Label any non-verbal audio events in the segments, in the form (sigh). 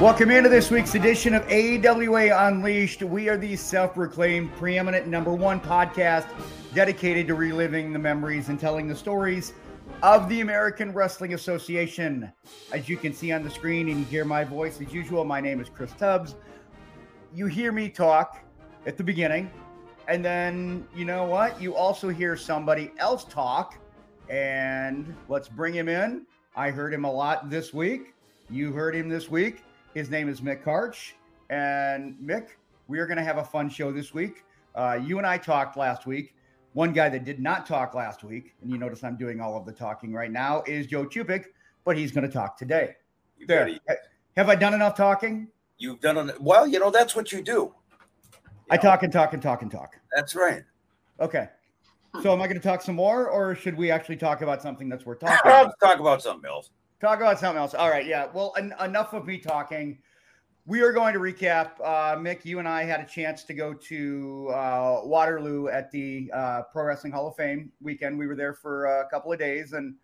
Welcome into this week's edition of AWA Unleashed. We are the self proclaimed preeminent number one podcast dedicated to reliving the memories and telling the stories of the American Wrestling Association. As you can see on the screen and you hear my voice as usual, my name is Chris Tubbs. You hear me talk at the beginning, and then you know what? You also hear somebody else talk, and let's bring him in. I heard him a lot this week. You heard him this week. His name is Mick Karch. And Mick, we are going to have a fun show this week. Uh, you and I talked last week. One guy that did not talk last week, and you notice I'm doing all of the talking right now, is Joe Chupik, but he's going to talk today. You There. Have I done enough talking? You've done an, well. You know that's what you do. I know, talk and talk and talk and talk. That's right. Okay. So am I going to talk some more, or should we actually talk about something that's worth talking about? talk about something else. Talk about something else. All right. Yeah. Well, en- enough of me talking. We are going to recap. Uh, Mick, you and I had a chance to go to uh, Waterloo at the uh, Pro Wrestling Hall of Fame weekend. We were there for a couple of days, and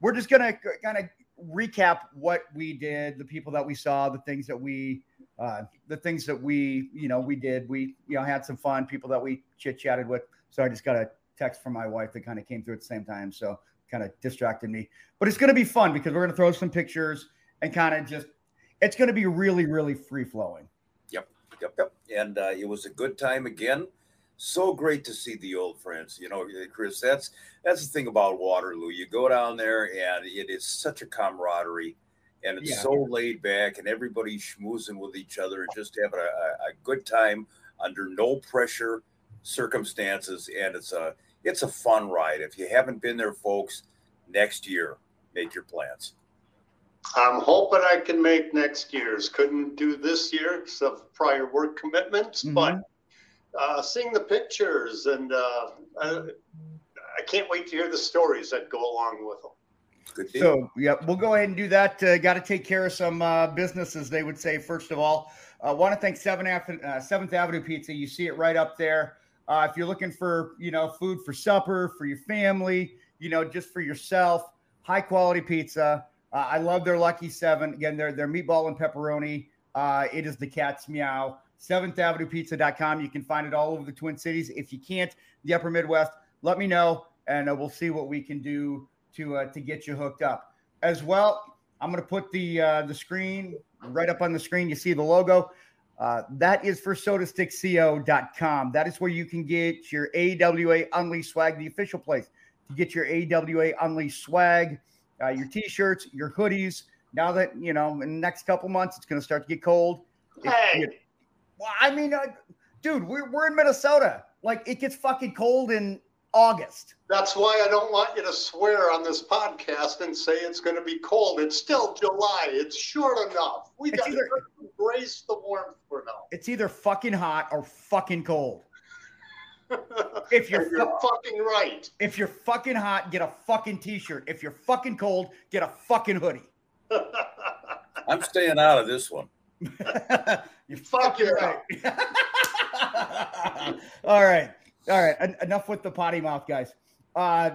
we're just going to kind of recap what we did, the people that we saw, the things that we, uh, the things that we, you know, we did. We, you know, had some fun. People that we chit chatted with. So I just got a text from my wife that kind of came through at the same time. So kind of distracted me but it's going to be fun because we're going to throw some pictures and kind of just it's going to be really really free flowing Yep, yep. Yep. And uh, it was a good time again. So great to see the old friends. You know, Chris. That's that's the thing about Waterloo. You go down there, and it is such a camaraderie, and it's Yeah. so laid back, and everybody's schmoozing with each other and just having a, a, a good time under no pressure circumstances. And it's a it's a fun ride. If you haven't been there, folks, next year make your plans. I'm hoping I can make next year's. Couldn't do this year because of prior work commitments, Mhm. but uh, seeing the pictures and uh, I, I can't wait to hear the stories that go along with them. Good deal. so yeah we'll go ahead and do that uh, got to take care of some uh, businesses they would say first of all i uh, want to thank 7th, Ave- uh, 7th avenue pizza you see it right up there uh, if you're looking for you know food for supper for your family you know just for yourself high quality pizza. Uh, i love their lucky seven. Again their, their meatball and pepperoni. Uh, it is the cat's meow. 7th avenue pizza.com you can find it all over the twin cities. If you can't the upper midwest let me know and uh, we'll see what we can do to uh, to get you hooked up. As well i'm going to put the uh, the screen right up on the screen. You see the logo uh, that is for sotastickco.com that is where you can get your awa unleashed swag the official place to get your awa unleashed swag uh, your t-shirts your hoodies. Now that you know in the next couple months it's going to start to get cold. It- Hey. it- well, i mean uh, dude we're, we're in minnesota. Like it gets fucking cold in august That's why I don't want you to swear on this podcast and say it's going to be cold. It's still July. It's short enough. We got to embrace the warmth for now. it's either fucking hot or fucking cold. (laughs) If you're you're fucking right. If you're fucking hot, get a fucking t-shirt. If you're fucking cold, get a fucking hoodie. (laughs) I'm staying out of this one. you Fuck fucking yeah. right. (laughs) All right. All right. En- enough with the potty mouth, guys. Uh,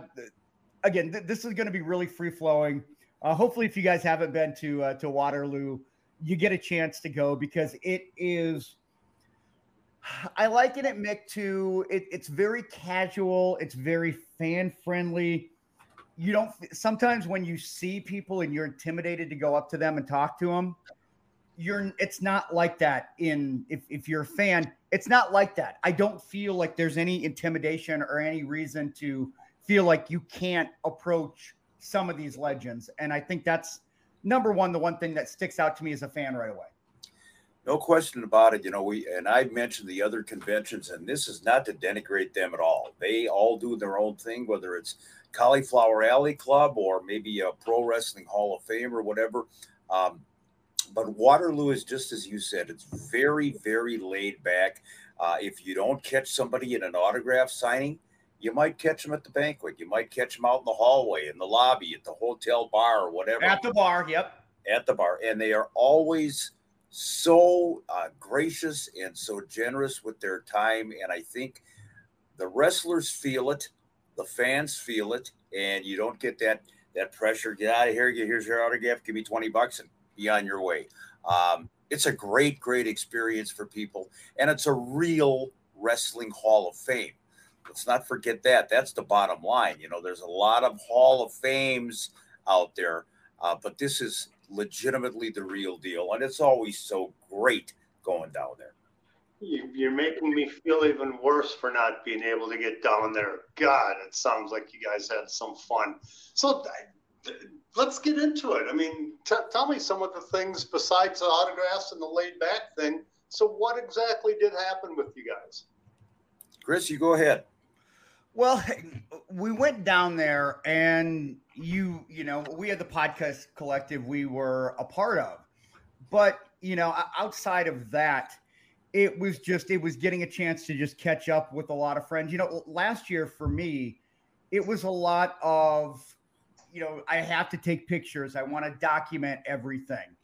again, th- this is going to be really free flowing. Uh, hopefully, if you guys haven't been to uh, to Waterloo, you get a chance to go because it is. I liken it, Mick, to it, it's very casual. It's very fan friendly. You don't sometimes when you see people and you're intimidated to go up to them and talk to them, you're it's not like that in if, if you're a fan it's not like that i don't feel like there's any intimidation or any reason to feel like you can't approach some of these legends and i think that's number one the one thing that sticks out to me as a fan right away No question about it. You know, we and I mentioned the other conventions, and this is not to denigrate them at all. They all do their own thing, whether it's Cauliflower Alley Club or maybe a Pro Wrestling Hall of Fame or whatever. Um, but Waterloo is just as you said; it's very, very laid back. Uh, if you don't catch somebody in an autograph signing, you might catch them at the banquet. You might catch them out in the hallway, in the lobby, at the hotel bar, or whatever at the bar yep at the bar, and they are always so uh, gracious and so generous with their time. And I think the wrestlers feel it, the fans feel it, and you don't get that that pressure. Get out of here! Get here's your autograph. Give me twenty bucks and be on your way. Um, it's a great, great experience for people, and it's a real wrestling Hall of Fame. Let's not forget that. That's the bottom line. You know, there's a lot of Hall of Fames out there, uh, but this is legitimately the real deal, and it's always so great going down there. You, are making me feel even worse for not being able to get down there. God, it sounds like you guys had some fun. So let's get into it. I mean, t- tell me some of the things besides the autographs and the laid back thing. So, what exactly did happen with you guys? Chris, you go ahead. Well, (laughs) we went down there and you, you know, we had the podcast collective we were a part of. But, you know, outside of that, it was just, it was getting a chance to just catch up with a lot of friends. You know, last year for me, it was a lot of, you know, I have to take pictures. I want to document everything.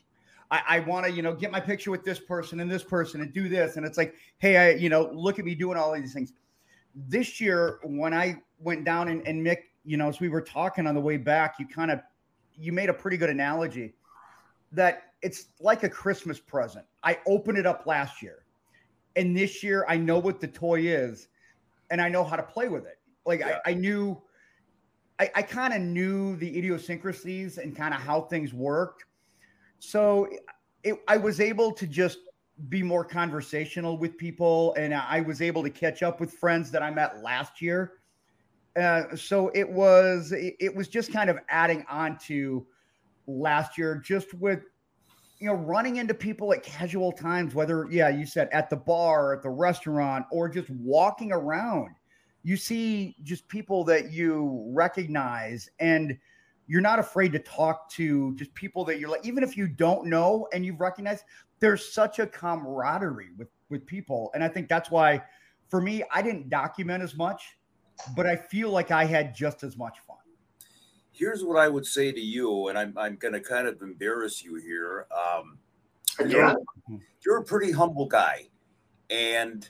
I, I want to, you know, get my picture with this person and this person and do this. And it's like, hey, I, you know, look at me doing all these things. This year, when I went down and, and Mick, you know, as we were talking on the way back, you kind of you made a pretty good analogy that it's like a Christmas present. I opened it up last year. And this year I know what the toy is and I know how to play with it. Like yeah. I, I knew I, I kind of knew the idiosyncrasies and kind of how things worked. So it, I was able to just be more conversational with people, and I was able to catch up with friends that I met last year. Uh, so it was it, it was just kind of adding on to last year, just with you know running into people at casual times, whether yeah you said at the bar, at the restaurant, or just walking around. You see just people that you recognize and you're not afraid to talk to just people that you're like, even if you don't know and you've recognized, there's such a camaraderie with with people, and I think that's why, for me, I didn't document as much, but I feel like I had just as much fun. Here's what I would say to you, and I'm I'm going to kind of embarrass you here. Um, you're, you're a pretty humble guy, and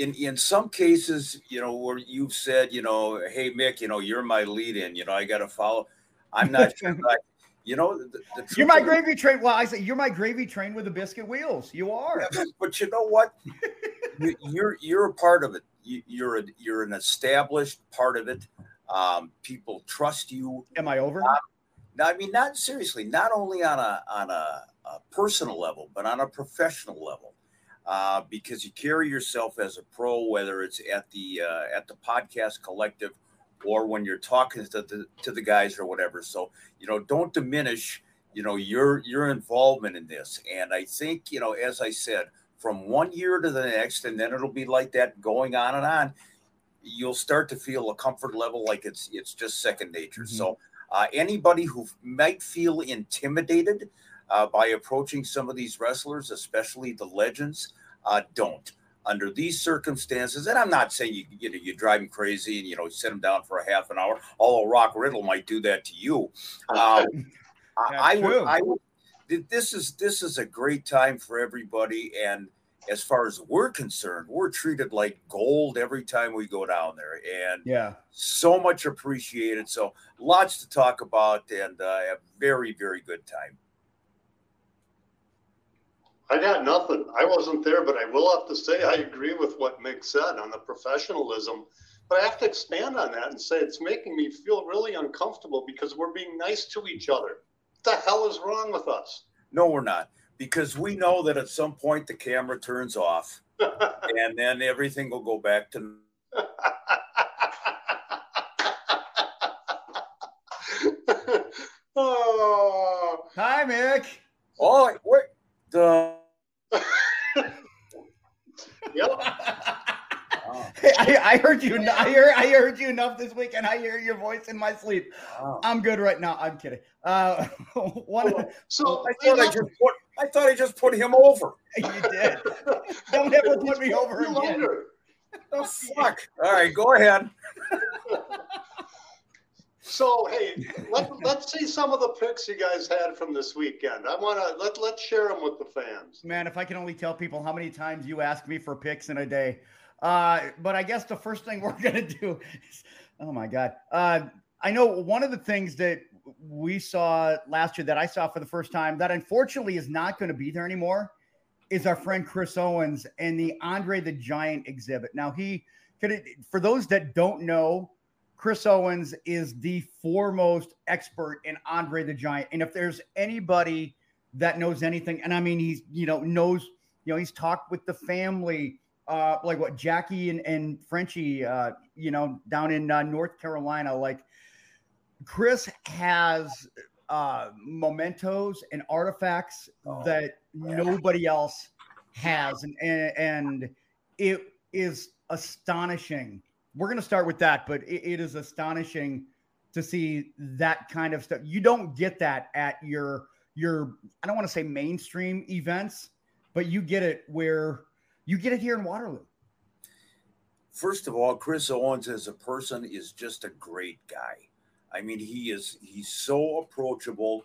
in in some cases, you know, where you've said, you know, hey Mick, you know, you're my lead in, you know, I got to follow. I'm not (laughs) sure. I, you know, the, the you're my gravy train. Well, I say you're my gravy train with the biscuit wheels. You are. but you know what? (laughs) you, you're you're a part of it. You, you're a you're an established part of it. Um, people trust you. Am I over? Not, I mean, not seriously. Not only on a on a, a personal level, but on a professional level uh, because you carry yourself as a pro, whether it's at the uh, at the podcast collective or when you're talking to the to the guys or whatever. So you know, don't diminish you know your your involvement in this. And I think you know, as I said, from one year to the next, and then it'll be like that going on and on. You'll start to feel a comfort level like it's it's just second nature. Mm-hmm. So uh, anybody who might feel intimidated uh, by approaching some of these wrestlers, especially the legends, uh, don't. Under these circumstances, and I'm not saying you you know you drive them crazy and you know sit them down for a half an hour. Although Rock Riddle might do that to you. (laughs) Um, I, I would. I would. This is this is a great time for everybody, and as far as we're concerned, we're treated like gold every time we go down there, and yeah, so much appreciated. So lots to talk about, and uh, a very very good time. I got nothing. I wasn't there, but I will have to say I agree with what Mick said on the professionalism. But I have to expand on that and say it's making me feel really uncomfortable because we're being nice to each other. What the hell is wrong with us? No, we're not. Because we know that at some point the camera turns off (laughs) and then everything will go back to (laughs) oh. Hi, Mick. Oh, wait. The yep. (laughs) Hey, I, I, heard you. I heard. I heard you enough this week, and I hear your voice in my sleep. I'm good right now. I'm kidding. Uh, (laughs) one. Oh, so I thought I just put. I thought I just put him over. (laughs) You did. Don't ever put me over again. Oh fuck! All right, go ahead. So hey, let, let's see some of the picks you guys had from this weekend. I want to let let's share them with the fans. Man, if I can only tell people how many times you ask me for picks in a day, uh, but I guess the first thing (laughs) we're gonna do is, oh my god, uh, I know one of the things that we saw last year that I saw for the first time that unfortunately is not going to be there anymore is our friend Chris Owens and the Andre the Giant exhibit. Now, he could, for those that don't know, Chris Owens is the foremost expert in Andre the Giant. And if there's anybody that knows anything, and I mean, he's, you know, knows, you know, he's talked with the family, uh, like what Jackie and, and Frenchie, uh, you know, down in uh, North Carolina. Like Chris has uh, mementos and artifacts oh, that nobody else has, and, and and it is astonishing. We're going to start with that, but it, it is astonishing to see that kind of stuff. You don't get that at your your I don't want to say mainstream events, but you get it where you get it here in Waterloo. First of all, Chris Owens as a person is just a great guy. I mean, he is he's so approachable.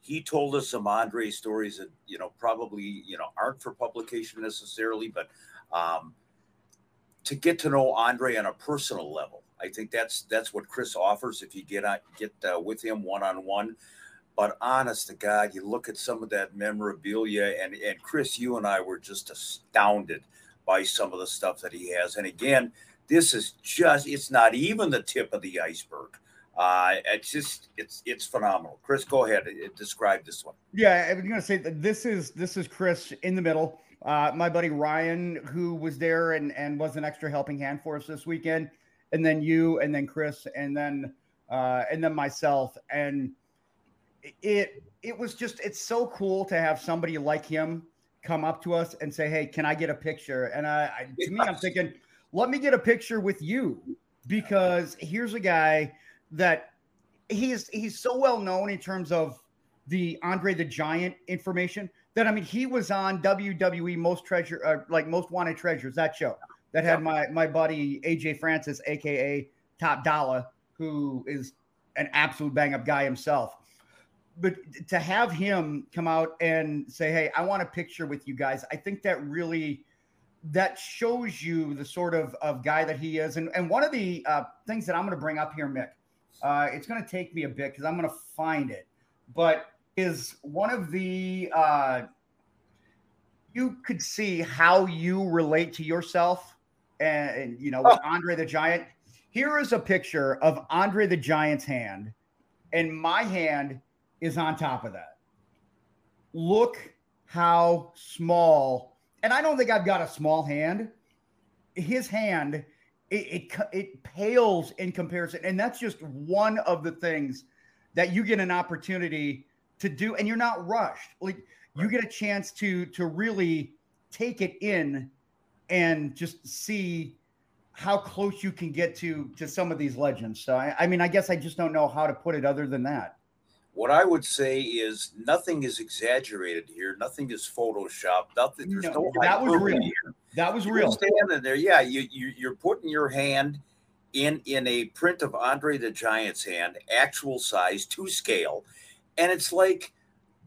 He told us some Andre stories that you know probably you know aren't for publication necessarily, but um, to get to know Andre on a personal level, I think that's that's what Chris offers if you get on, get uh, with him one on one. But honest to God, you look at some of that memorabilia, and and Chris, you and I were just astounded by some of the stuff that he has. And again, this is just it's not even the tip of the iceberg. Uh, it's just it's it's phenomenal. Chris, go ahead. And describe this one. Yeah, I was to say that this is this is Chris in the middle. Uh, my buddy Ryan, who was there and and was an extra helping hand for us this weekend, and then you, and then Chris, and then uh, and then myself, and it it was just it's so cool to have somebody like him come up to us and say, "Hey, can I get a picture?" And I, I to me, I'm thinking, let me get a picture with you because here's a guy that he's he's so well known in terms of the Andre the Giant information that I mean he was on WWE Most Treasure uh, like Most Wanted Treasures that show that had my my buddy AJ Francis aka Top Dollar who is an absolute bang up guy himself. But to have him come out and say, "Hey, I want a picture with you guys," I think that really that shows you the sort of, of guy that he is. And, and one of the uh, things that I'm going to bring up here, Mick, uh, it's going to take me a bit because I'm going to find it. But is one of the uh, you could see how you relate to yourself and, and you know with oh. Andre the Giant. Here is a picture of Andre the Giant's hand, and my hand is on top of that. Look how small, and I don't think I've got a small hand. His hand it, it, it pales in comparison, and that's just one of the things that you get an opportunity to do, and you're not rushed. Like you get a chance to to really take it in and just see how close you can get to to some of these legends. So I, I mean, I guess I just don't know how to put it other than that. What I would say is nothing is exaggerated here. Nothing is photoshopped. Nothing. There's no, no that was real. Here. That was real. You're standing there, yeah. You, you you're putting your hand in in a print of Andre the Giant's hand, actual size to scale, and it's like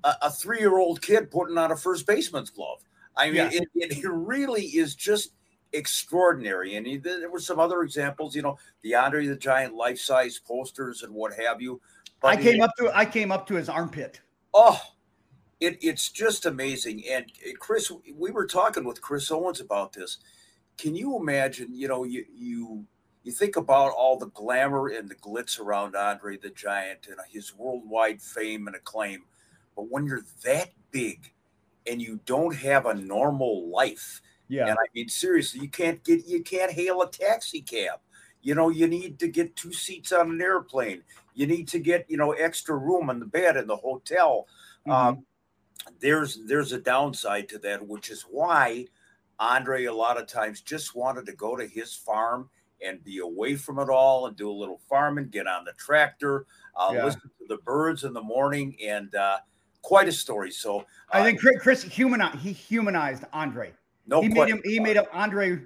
a, a three year old kid putting on a first baseman's glove. I mean, yes. it, it really is just extraordinary. And he, there were some other examples, you know, the Andre the Giant life size posters and what have you. But I came up to I came up to his armpit. Oh, it, it's just amazing. And Chris, we were talking with Chris Owens about this. Can you imagine? You know, you you you think about all the glamour and the glitz around Andre the Giant and his worldwide fame and acclaim, but when you're that big and you don't have a normal life, yeah. And I mean, seriously, you can't get you can't hail a taxi cab. You know, you need to get two seats on an airplane. You need to get you know extra room in the bed in the hotel. Mm-hmm. Um, there's there's a downside to that, which is why Andre a lot of times just wanted to go to his farm and be away from it all and do a little farming, get on the tractor, uh, yeah. listen to the birds in the morning, and uh, quite a story. So uh, I think Chris humanized he humanized Andre. No, he made him he made up Andre,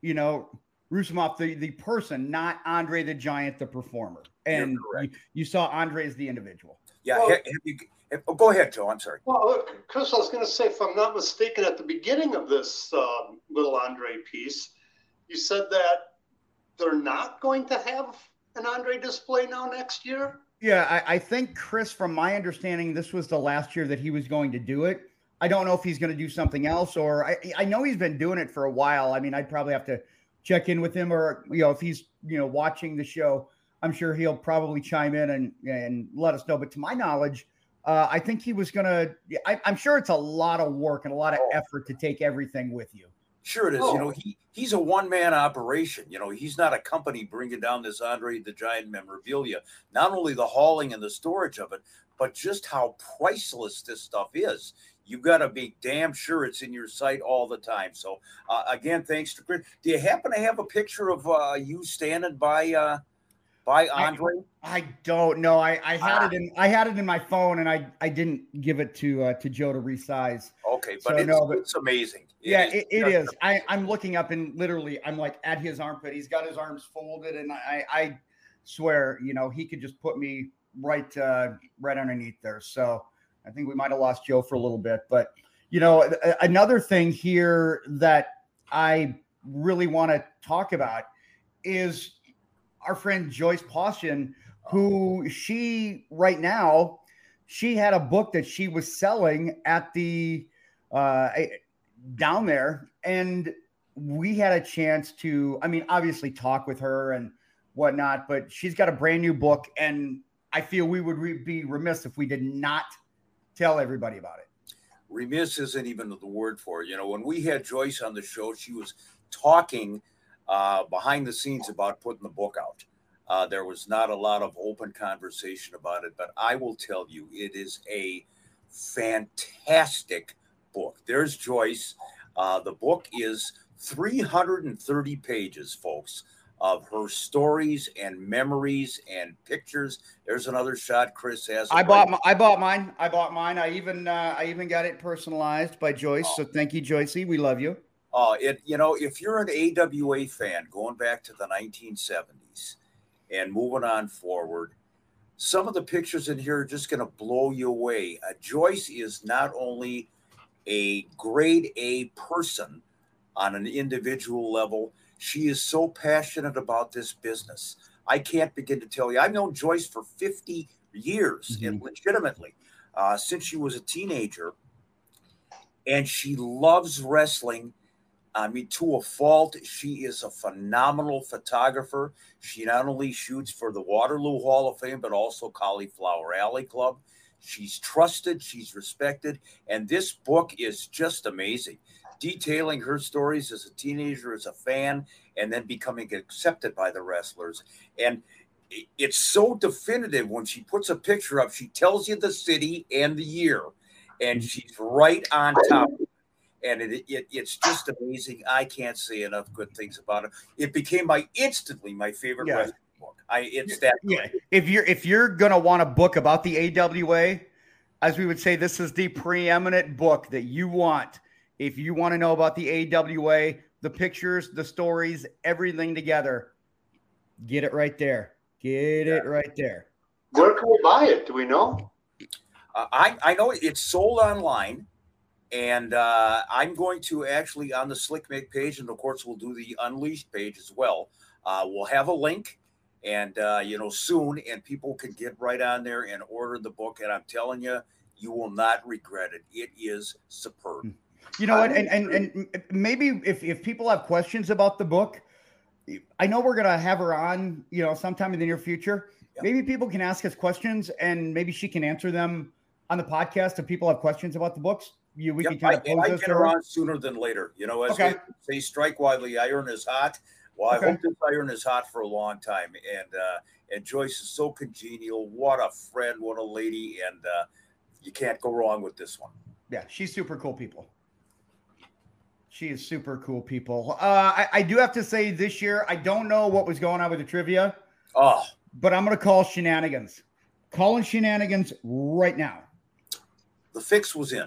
you know, Roussimoff the the person, not Andre the Giant the performer. And you, you, saw Andre as the individual. Yeah, well, have you, Oh, go ahead, Joe. I'm sorry. Well, Chris, I was going to say, if I'm not mistaken, at the beginning of this um, little Andre piece, you said that they're not going to have an Andre display now next year? Yeah, I, I, think Chris, from my understanding, this was the last year that he was going to do it. I don't know if he's going to do something else, or I, I know he's been doing it for a while. I mean, I'd probably have to check in with him, or you know, if he's you know watching the show, I'm sure he'll probably chime in and and let us know. But to my knowledge, uh, I think he was going to. I'm sure it's a lot of work and a lot of oh. effort to take everything with you. Sure, it is. Oh. You know, he he's a one man operation. You know, he's not a company bringing down this Andre the Giant memorabilia. Not only the hauling and the storage of it, but just how priceless this stuff is. You've got to be damn sure it's in your sight all the time. So, uh, again, thanks to Chris. Do you happen to have a picture of uh, you standing by uh, by Andre? I, I don't know. I, I had ah. it in I had it in my phone and I I didn't give it to uh, to Joe to resize. Okay, but, so, it's, no, but it's amazing. Yeah, it, it is. I, I'm looking up and literally I'm like at his armpit. He's got his arms folded and I I swear, you know, he could just put me right uh right underneath there. So I think we might have lost Joe for a little bit, but you know, another thing here that I really want to talk about is our friend Joyce Poston, who she right now, she had a book that she was selling at the uh, down there, and we had a chance to, I mean, obviously talk with her and whatnot, but she's got a brand new book, and I feel we would re- be remiss if we did not tell everybody about it. Remiss isn't even the word for it. You know, when we had Joyce on the show, she was talking uh, behind the scenes about putting the book out. Uh, there was not a lot of open conversation about it, but I will tell you, it is a fantastic book. There's Joyce. Uh, the book is 330 pages, folks, of her stories and memories and pictures. There's another shot Chris has. I bought my, I bought mine. I bought mine. I even uh, I even got it personalized by Joyce. Oh. So thank you, Joycey. We love you. Oh, it you know if you're an AWA fan going back to the 1970s and moving on forward, some of the pictures in here are just going to blow you away. Uh, Joyce is not only a grade A person on an individual level, she is so passionate about this business. I can't begin to tell you. I've known Joyce for 50 years mm-hmm. and legitimately uh, since she was a teenager. And she loves wrestling I mean, to a fault, she is a phenomenal photographer. She not only shoots for the Waterloo Hall of Fame, but also Cauliflower Alley Club. She's trusted, she's respected, and this book is just amazing. Detailing her stories as a teenager, as a fan, and then becoming accepted by the wrestlers. And it's so definitive when she puts a picture up, she tells you the city and the year, and she's right on top and it, it, it's just amazing. I can't say enough good things about it. It became my instantly my favorite yeah. Wrestling book. I it's that yeah. If you're if you're gonna want a book about the AWA, as we would say, this is the preeminent book that you want. If you want to know about the AWA, the pictures, the stories, everything together, get it right there. Get yeah. it right there. Where can we buy it? Do we know? Uh, I I know it's sold online. And uh, I'm going to actually on the Slick Make page, and of course we'll do the Unleashed page as well. Uh, we'll have a link, and uh, you know soon, and people can get right on there and order the book. And I'm telling you, you will not regret it. It is superb. Hmm. You know what? And and and maybe if if people have questions about the book, I know we're gonna have her on. You know, sometime in the near future. Yep. Maybe people can ask us questions, and maybe she can answer them on the podcast if people have questions about the books you we yep, can kind of I, I get around sooner than later. You know, as okay. they, strike while the iron is hot. Well, okay. I hope this iron is hot for a long time. And uh, and Joyce is so congenial. What a friend, what a lady, and uh, you can't go wrong with this one. Yeah, she's super cool people. She is super cool people. Uh, I, I do have to say this year, I don't know what was going on with the trivia. Oh, but I'm going to call shenanigans. Calling shenanigans right now. The fix was in.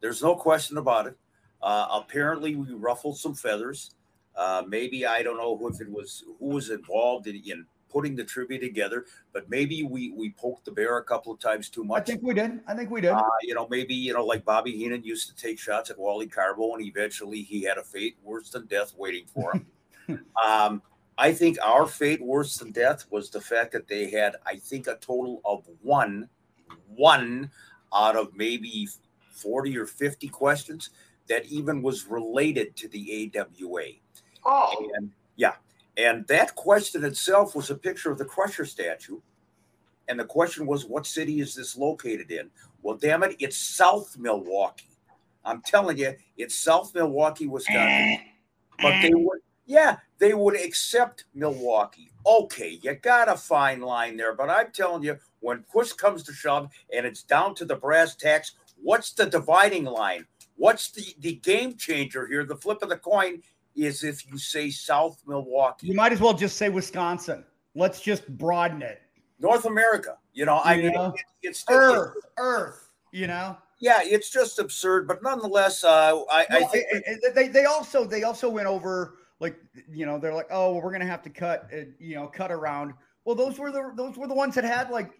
There's no question about it. Uh, apparently, we ruffled some feathers. Uh, maybe I don't know if it was who was involved in, in, putting the trivia together, but maybe we we poked the bear a couple of times too much. I think we did. I think we did. Uh, you know, maybe you know, like Bobby Heenan used to take shots at Wally Karbo, and eventually he had a fate worse than death waiting for him. (laughs) um, I think our fate worse than death was the fact that they had, I think, a total of one, one out of maybe 40 or 50 questions that even was related to the AWA. Oh, And yeah, and that question itself was a picture of the Crusher statue. And the question was, what city is this located in? Well, damn it, it's South Milwaukee. I'm telling you, it's South Milwaukee, Wisconsin. But they would, yeah, they would accept Milwaukee. Okay, you got a fine line there, but I'm telling you, when push comes to shove and it's down to the brass tacks, what's the dividing line? What's the, the game changer here? The flip of the coin is if you say South Milwaukee, You might as well just say Wisconsin. Let's just broaden it. North America. You know, I You mean, know? it, it's Earth, Earth. You know. yeah, it's just absurd. But nonetheless, uh, I, I think it- they they also they also went over like you know they're like oh well, we're gonna have to cut uh, you know cut around. Well, those were the those were the ones that had like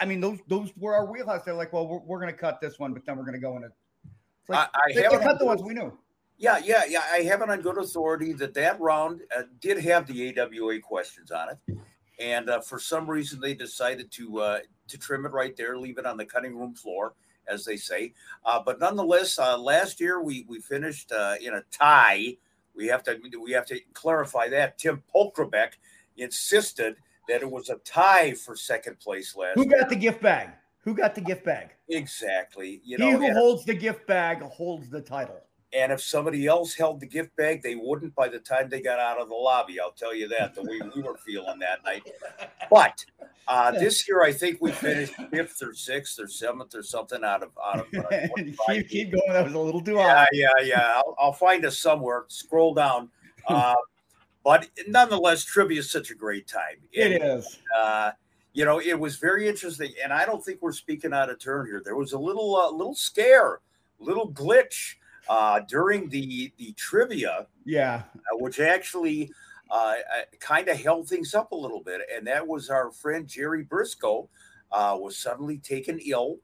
I mean those those were our wheelhouse. They're like well we're, we're gonna cut this one, but then we're gonna go in it. It's like I, I they, they cut the ones we knew. Yeah, yeah, yeah. I have it on good authority that that round uh, did have the AWA questions on it, and uh, for some reason they decided to uh, to trim it right there, leave it on the cutting room floor, as they say. Uh, but nonetheless, uh, last year we we finished uh, in a tie. We have to we have to clarify that. Tim Polkrebeck insisted that it was a tie for second place last. Who year. got the gift bag? Who got the gift bag? exactly? You he know, who holds the gift bag holds the title. And if somebody else held the gift bag, they wouldn't by the time they got out of the lobby. I'll tell you that, the way we were feeling that night. But uh, this year, I think we finished fifth or sixth or seventh or something out of out of. Uh, (laughs) keep, keep going. That was a little too yeah, high. yeah, yeah. I'll, I'll find us somewhere. Scroll down. Uh, but nonetheless, trivia is such a great time. It And, is. uh, you know, it was very interesting, and I don't think we're speaking out of turn here. There was a little, uh, little scare, little glitch uh, during the the trivia, Yeah. uh, which actually uh, kind of held things up a little bit, and that was our friend Jerry Brisco uh, was suddenly taken ill.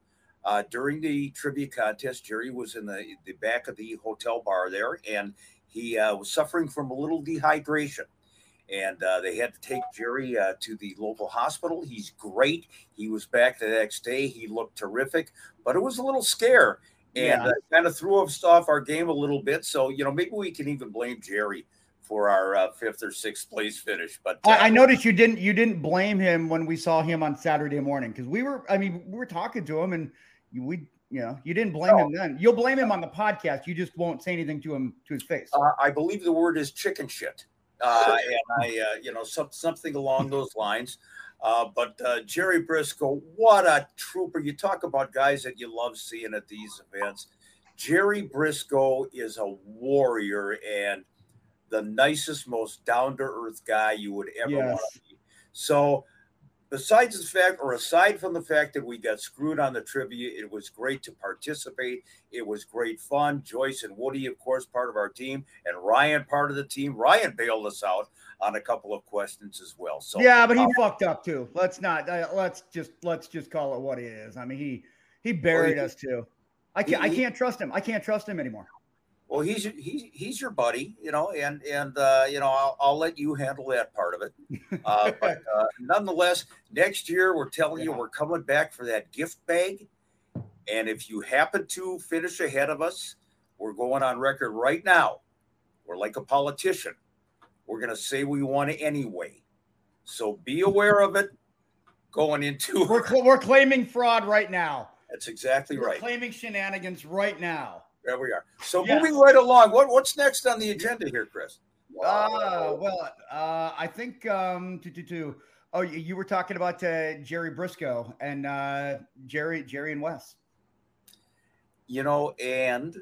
Uh, during the trivia contest, Jerry was in the, the back of the hotel bar there, and he uh, was suffering from a little dehydration and uh, they had to take Jerry uh, to the local hospital. He's great. He was back the next day. He looked terrific, but it was a little scare and Yeah. uh, kind of threw us off our game a little bit. So you know, maybe we can even blame Jerry for our uh, fifth or sixth place finish. But uh, I, I noticed you didn't you didn't blame him when we saw him on Saturday morning because we were I mean we were talking to him and you- we you know you didn't blame No. him then. You'll blame him on the podcast. You just won't say anything to him to his face. uh, I believe the word is chicken shit, uh, (laughs) and I, uh, you know, some, something along those lines. Uh, but uh, Jerry Brisco, what a trooper! You talk about guys that you love seeing at these events. Jerry Brisco is a warrior and the nicest, most down to earth guy you would ever Yes. want to meet. So, besides the fact, or aside from the fact that we got screwed on the trivia, it was great to participate. It was great fun. Joyce and Woody, of course, part of our team, and Ryan, part of the team. Ryan bailed us out on a couple of questions as well. So, yeah, but he uh, fucked up too. Let's not uh, let's just let's just call it what it is. I mean he he buried he- us too. I can't I can't trust him. I can't trust him anymore. Well, he's he's he's your buddy, you know, and and uh, you know I'll, I'll let you handle that part of it. Uh, (laughs) but uh, nonetheless, next year we're telling you we're coming back for that gift bag, and if you happen to finish ahead of us, we're going on record right now. We're like a politician. We're going to say we want it anyway, so be aware of it going into. We're cl- we're claiming fraud right now. That's exactly We're right. claiming shenanigans right now. There we are. So Yes. moving right along, what what's next on the agenda here, Chris? Uh, well, uh, I think um, to, to, to, oh, you, you were talking about uh, Jerry Brisco and uh, Jerry, Jerry and Wes. you know, and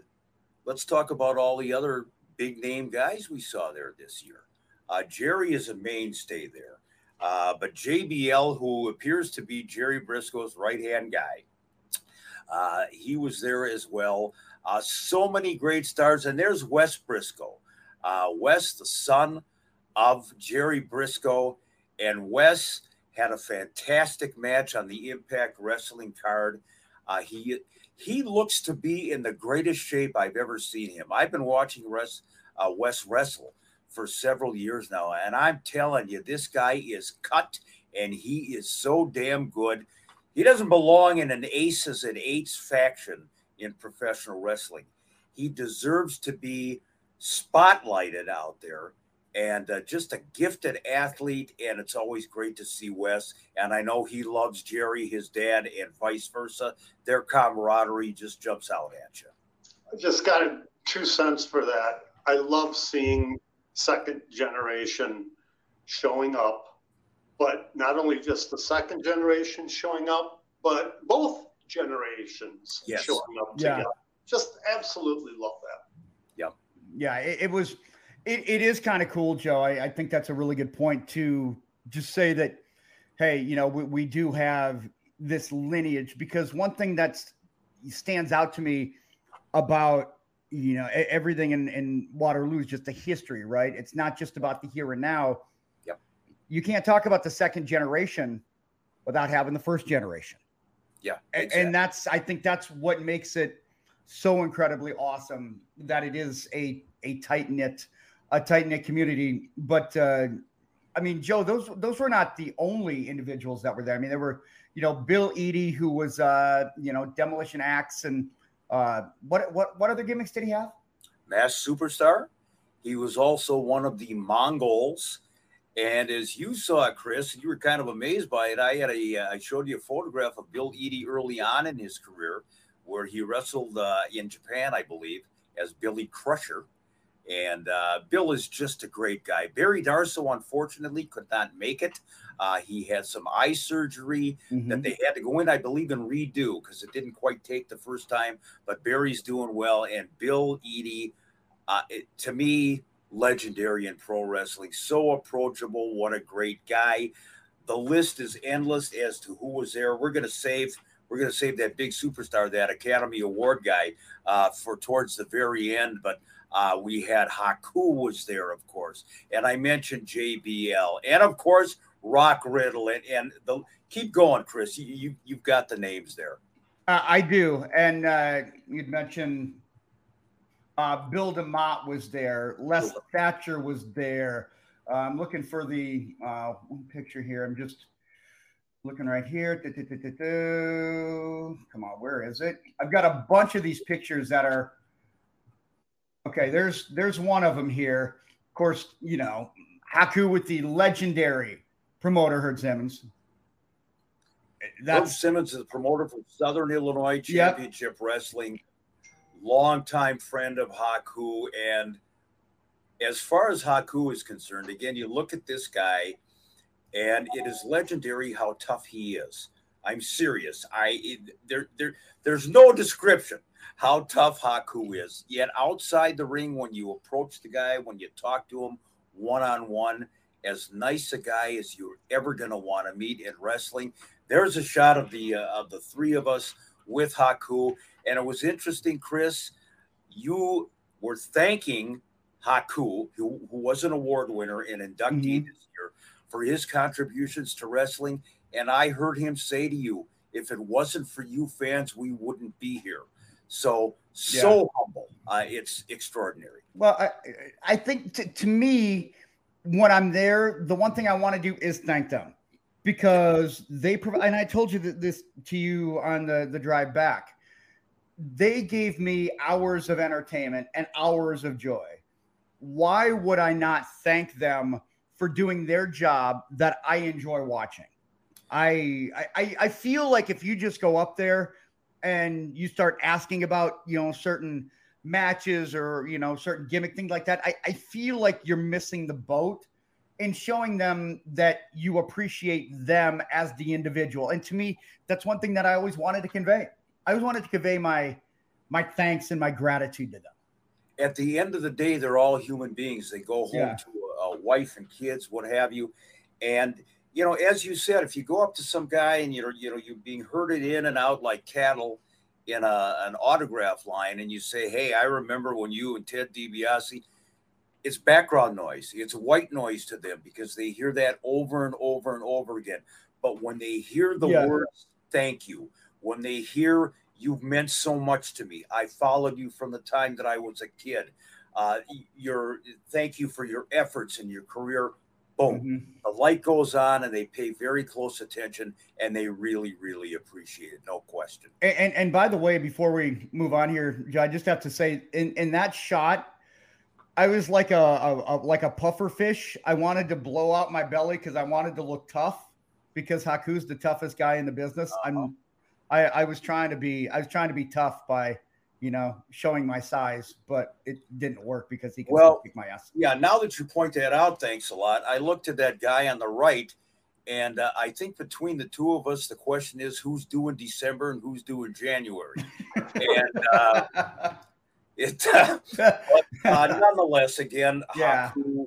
let's talk about all the other big name guys we saw there this year. Uh, Jerry is a mainstay there, uh, but JBL, who appears to be Jerry Brisco's right hand guy, uh, he was there as well. Uh, so many great stars, and there's Wes Brisco. Uh, Wes, the son of Jerry Brisco, and Wes had a fantastic match on the Impact Wrestling card. Uh, he he looks to be in the greatest shape I've ever seen him. I've been watching Wes, uh, Wes wrestle for several years now. And I'm telling you, this guy is cut and he is so damn good. He doesn't belong in an aces and eights faction in professional wrestling. He deserves to be spotlighted out there and uh, just a gifted athlete. And it's always great to see Wes. And I know he loves Jerry, his dad, and vice versa. Their camaraderie just jumps out at you. I just got two cents for that. I love seeing second generation showing up, but not only just the second generation showing up, but both generations yes. showing up yeah. together. Just absolutely love that. Yep. Yeah, it, it was. It, it is kind of cool, Joe. I, I, think that's a really good point to just say that. Hey, you know, we, we do have this lineage because one thing that stands out to me about you know everything in, in Waterloo is just the history, right? It's not just about the here and now. Yep. You can't talk about the second generation without having the first generation. Yeah. Exactly. And that's I think that's what makes it so incredibly awesome that it is a a tight knit a tight knit community. But uh, I mean, Joe, those those were not the only individuals that were there. I mean, there were you know Bill Eadie, who was uh, you know Demolition Axe, and uh, what what what other gimmicks did he have? Masked Superstar. He was also one of the Mongols. And as you saw, Chris, you were kind of amazed by it. I had a, uh, I showed you a photograph of Bill Eadie early on in his career, where he wrestled uh, in Japan, I believe, as Billy Crusher. And uh, Bill is just a great guy. Barry Darsow, unfortunately, could not make it. Uh, he had some eye surgery mm-hmm. that they had to go in, I believe, and redo because it didn't quite take the first time. But Barry's doing well. And Bill Eadie, uh, it, to me, legendary in pro wrestling. So approachable. What a great guy. The list is endless as to who was there. We're going to save. We're going to save that big superstar, that Academy Award guy, uh, for towards the very end. But uh, we had Haku was there, of course, and I mentioned JBL, and of course Rock Riddle, and, and the keep going, Chris. You, you you've got the names there. Uh, I do, and uh, you'd mentioned uh, Bill DeMott was there. Les Thatcher was there. Uh, I'm looking for the uh, one picture here. I'm just looking right here. Come on, where is it? I've got a bunch of these pictures that are okay. There's there's one of them here. Of course, you know Haku with the legendary promoter Herb Simmons. That's Herb Simmons is a promoter from Southern Illinois Championship yep. Wrestling longtime friend of Haku. And as far as Haku is concerned, again, you look at this guy, and it is legendary how tough he is. I'm serious. I there there there's no description how tough Haku is. Yet outside the ring, when you approach the guy, when you talk to him one on one, as nice a guy as you're ever going to want to meet in wrestling. There's a shot of the uh, of the three of us with Haku, and it was interesting, Chris. You were thanking Haku, who, who was an award winner and inductee mm-hmm. this year, for his contributions to wrestling. And I heard him say to you, if it wasn't for you fans, we wouldn't be here. So, so yeah. humble. Uh, it's extraordinary. Well, I, I think to, to me, when I'm there, the one thing I want to do is thank them because they provide. And I told you this to you on the, the drive back they gave me hours of entertainment and hours of joy. Why would I not thank them for doing their job that I enjoy watching? I, I I feel like if you just go up there and you start asking about you know certain matches or you know certain gimmick things like that, I, I feel like you're missing the boat in showing them that you appreciate them as the individual. And to me, that's one thing that I always wanted to convey. I always wanted to convey my my thanks and my gratitude to them. At the end of the day, they're all human beings. They go home yeah. to a, a wife and kids, what have you, and you know, as you said, if you go up to some guy and you're you know you're being herded in and out like cattle in a, an autograph line, and you say, "Hey, I remember when you and Ted DiBiase." It's background noise. It's white noise to them because they hear that over and over and over again. But when they hear the yeah. words "thank you," when they hear you've meant so much to me, I followed you from the time that I was a kid. uh, your thank you for your efforts and your career. Boom, mm-hmm. the light goes on, and they pay very close attention, and they really, really appreciate it, no question. And and, and by the way, before we move on here, I just have to say, in in that shot, I was like a, a, a like a puffer fish. I wanted to blow out my belly because I wanted to look tough, because Haku's the toughest guy in the business. Uh-huh. I'm, I I was trying to be I was trying to be tough by you know, showing my size, but it didn't work because he can well, kick my ass. Yeah, now that you point that out, thanks a lot. I looked at that guy on the right, and uh, I think between the two of us, the question is who's doing December and who's doing January. and uh, (laughs) it, uh, but, uh, (laughs) nonetheless, again, yeah. Haku,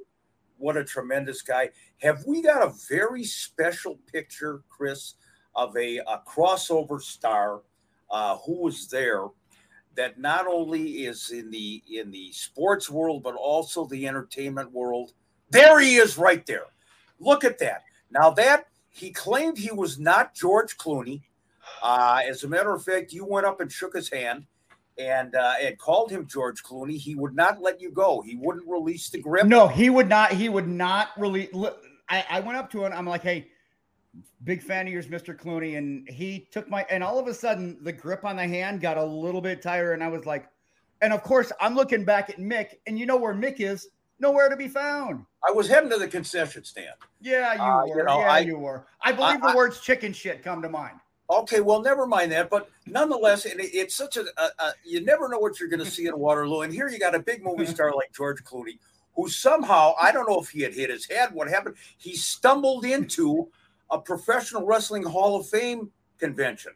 what a tremendous guy. Have we got a very special picture, Chris, of a, a crossover star uh, who was there? That not only is in the in the sports world but also the entertainment world. There he is right there. Look at that. Now that he claimed he was not George Clooney. Uh, as a matter of fact, you went up and shook his hand and uh, and called him George Clooney. He would not let you go. He wouldn't release the grip. No, he would not. He would not release. I, I went up to him. I'm like, hey, big fan of yours, Mr. Clooney. And he took my, and all of a sudden the grip on the hand got a little bit tighter. And I was like, and of course, I'm looking back at Mick, and you know where Mick is? Nowhere to be found. I was heading to the concession stand. Yeah, you uh, were. You know, yeah, I, you were. I believe I, the words chicken shit come to mind. Okay, well, never mind that. But nonetheless, it, it's such a, a, a, you never know what you're going to see in Waterloo. And here you got a big movie star like George Clooney, who somehow, I don't know if he had hit his head, what happened, he stumbled into a professional wrestling Hall of Fame convention.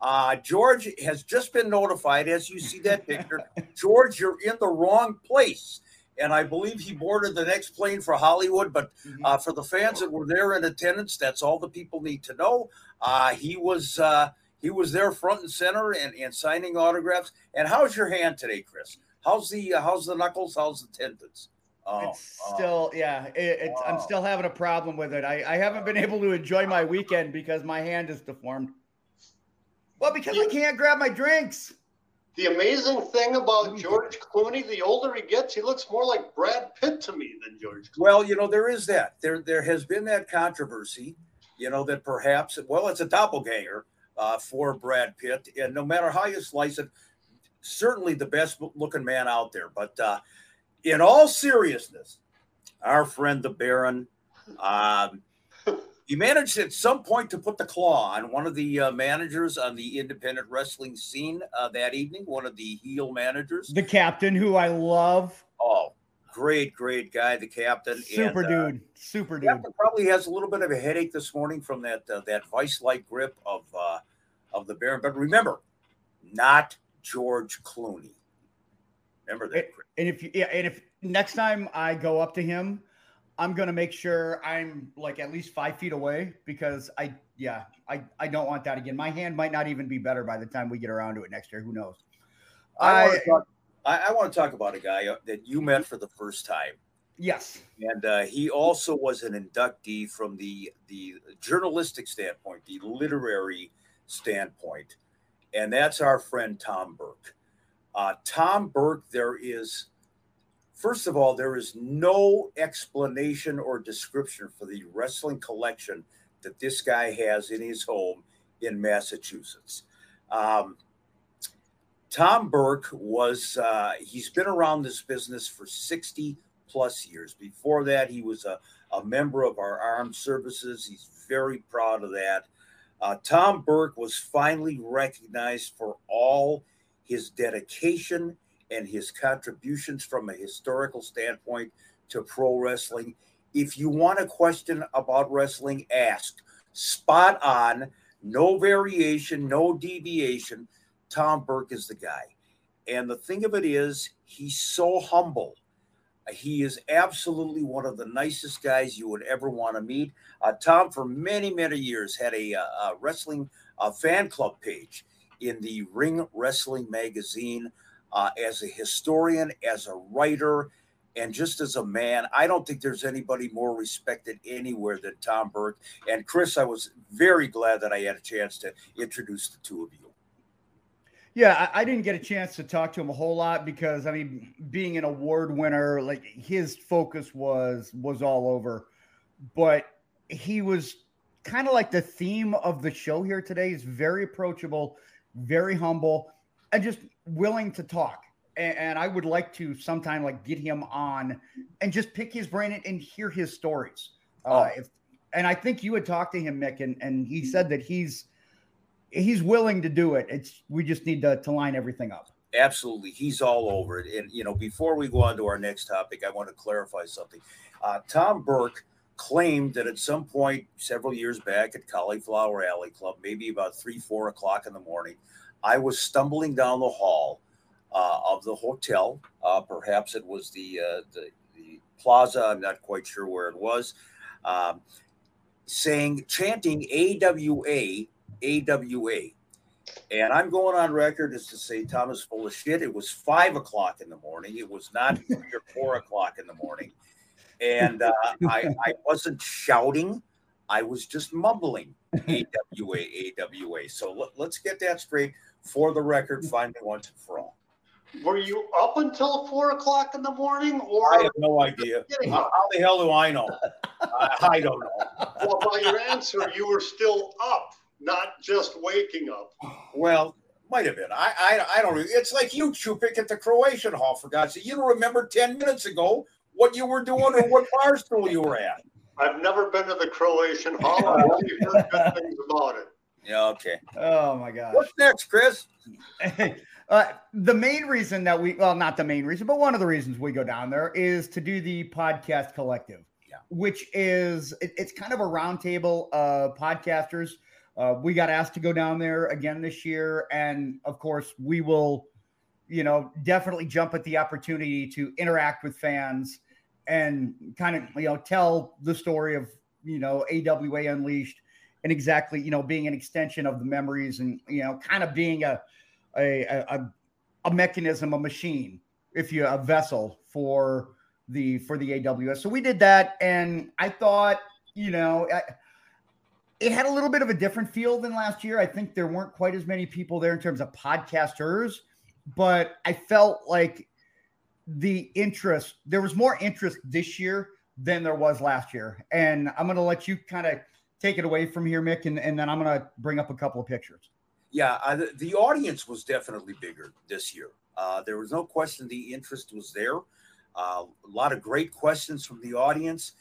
Uh, George has just been notified, as you see that picture. (laughs) George, you're in the wrong place. And I believe he boarded the next plane for Hollywood. But mm-hmm. uh, for the fans that were there in attendance, that's all the people need to know. Uh, he was uh, he was there front and center and, and signing autographs. And how's your hand today, Chris? How's the uh, how's the knuckles? How's the tendons? Oh, it's oh. still, yeah, it, it's, I'm still having a problem with it. I, I haven't been able to enjoy my weekend because my hand is deformed. Well, because I can't grab my drinks. The amazing thing about George Clooney, the older he gets, he looks more like Brad Pitt to me than George Clooney. Well, you know, there is that. There there has been that controversy, you know, that perhaps, well, it's a doppelganger uh, for Brad Pitt. And no matter how you slice it, certainly the best looking man out there. But uh, in all seriousness, our friend the Baron, um, (laughs) he managed at some point to put the claw on one of the uh, managers on the independent wrestling scene uh, that evening, one of the heel managers. The captain, who I love. Oh, great, great guy, the captain. Super and, uh, dude, super dude. Captain probably has a little bit of a headache this morning from that uh, that vice-like grip of uh, of the Baron. But remember, not George Clooney. Remember that. And if you, yeah, and if next time I go up to him, I'm gonna make sure I'm like at least five feet away because I, yeah, I, I don't want that again. My hand might not even be better by the time we get around to it next year. Who knows? I, I want to talk. I, I want to talk about a guy uh, that you met for the first time. Yes, and uh, he also was an inductee from the the journalistic standpoint, the literary standpoint, and that's our friend Tom Burke. Uh, Tom Burke, there is, first of all, there is no explanation or description for the wrestling collection that this guy has in his home in Massachusetts. Um, Tom Burke was, uh, he's been around this business for 60 plus years. Before that, he was a, a member of our armed services. He's very proud of that. Uh, Tom Burke was finally recognized for all his dedication and his contributions from a historical standpoint to pro wrestling. If you want a question about wrestling, ask. Spot on, no variation, no deviation. Tom Burke is the guy. And the thing of it is, he's so humble. He is absolutely one of the nicest guys you would ever want to meet. Uh, Tom, for many, many years, had a, uh, a wrestling uh, fan club page in the Ring Wrestling magazine uh, as a historian, as a writer, and just as a man. I don't think there's anybody more respected anywhere than Tom Burke. And Chris, I was very glad that I had a chance to introduce the two of you. Yeah, I, I, didn't get a chance to talk to him a whole lot because I mean, being an award winner, like his focus was was all over. But he was kind of like the theme of the show here today. He's very approachable, very humble, and just willing to talk. And, and I would like to sometime like get him on and just pick his brain and, and hear his stories. Uh, oh. if, and I think you had talked to him, Mick, and, and he said that he's he's willing to do it. It's we just need to, to line everything up. Absolutely, he's all over it. And you know, before we go on to our next topic, I want to clarify something. Uh, Tom Burke claimed that at some point several years back at Cauliflower Alley Club, maybe about three, four o'clock in the morning, I was stumbling down the hall uh, of the hotel. Uh, perhaps it was the, uh, the, the plaza. I'm not quite sure where it was. Um, saying, chanting AWA AWA. And I'm going on record as to say Thomas full of shit. It was five o'clock in the morning. It was not three or four o'clock in the morning. And uh, I, I wasn't shouting. I was just mumbling AWA, AWA. So let, let's get that straight for the record, finally once and for all. Were you up until four o'clock in the morning, or I have no idea. How, how, the hell do I know? I, I don't know. Well, by your answer, you were still up not just waking up. Well, might have been. I I, I don't. It's like you, Chupik, at the Croatian Hall. For God's sake, you don't remember ten minutes ago what you were doing or what bar stool you were at. I've never been to the Croatian Hall. (laughs) I've only heard good things about it. Yeah. Okay. Oh my God. What's next, Chris? uh, the main reason that we, well, not the main reason, but one of the reasons we go down there is to do the podcast collective, yeah. which is it, it's kind of a roundtable of podcasters uh, we got asked to go down there again this year, and of course, we will, you know, definitely jump at the opportunity to interact with fans and kind of, you know, tell the story of, you know, AWA Unleashed and exactly, you know, being an extension of the memories and, you know, kind of being a a a, a mechanism, a machine, if you a vessel for the for the AWA. So we did that, and I thought, you know. I, it had a little bit of a different feel than last year. I think there weren't quite as many people there in terms of podcasters, but I felt like the interest, there was more interest this year than there was last year. And I'm going to let you kind of take it away from here, Mick, and, and then I'm going to bring up a couple of pictures. Yeah, the, the, audience was definitely bigger this year. Uh, there was no question the interest was there. Uh, a lot of great questions from the audience.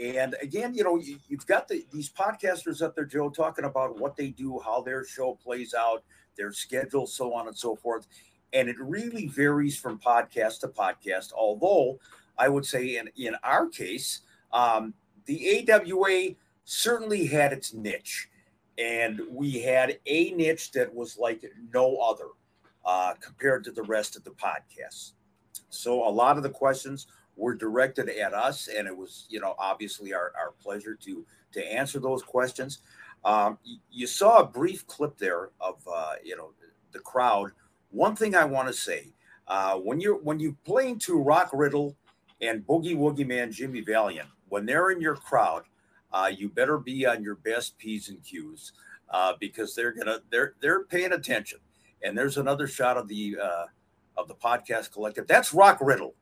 And again, you know, you, have got the, these podcasters up there, Joe, talking about what they do, how their show plays out, their schedule, so on and so forth. And it really varies from podcast to podcast. Although I would say in, in our case, um, the AWA certainly had its niche. And we had a niche that was like no other uh, compared to the rest of the podcasts. So a lot of the questions were directed at us, and it was, you know, obviously our, our pleasure to to answer those questions. Um, you saw a brief clip there of, uh, you know, the crowd. One thing I want to say, uh, when you're when you playing to Rock Riddle and Boogie Woogie Man Jimmy Valiant, when they're in your crowd, uh, you better be on your best p's and q's uh, because they're gonna they're they're paying attention. And there's another shot of the uh, of the podcast collective. That's Rock Riddle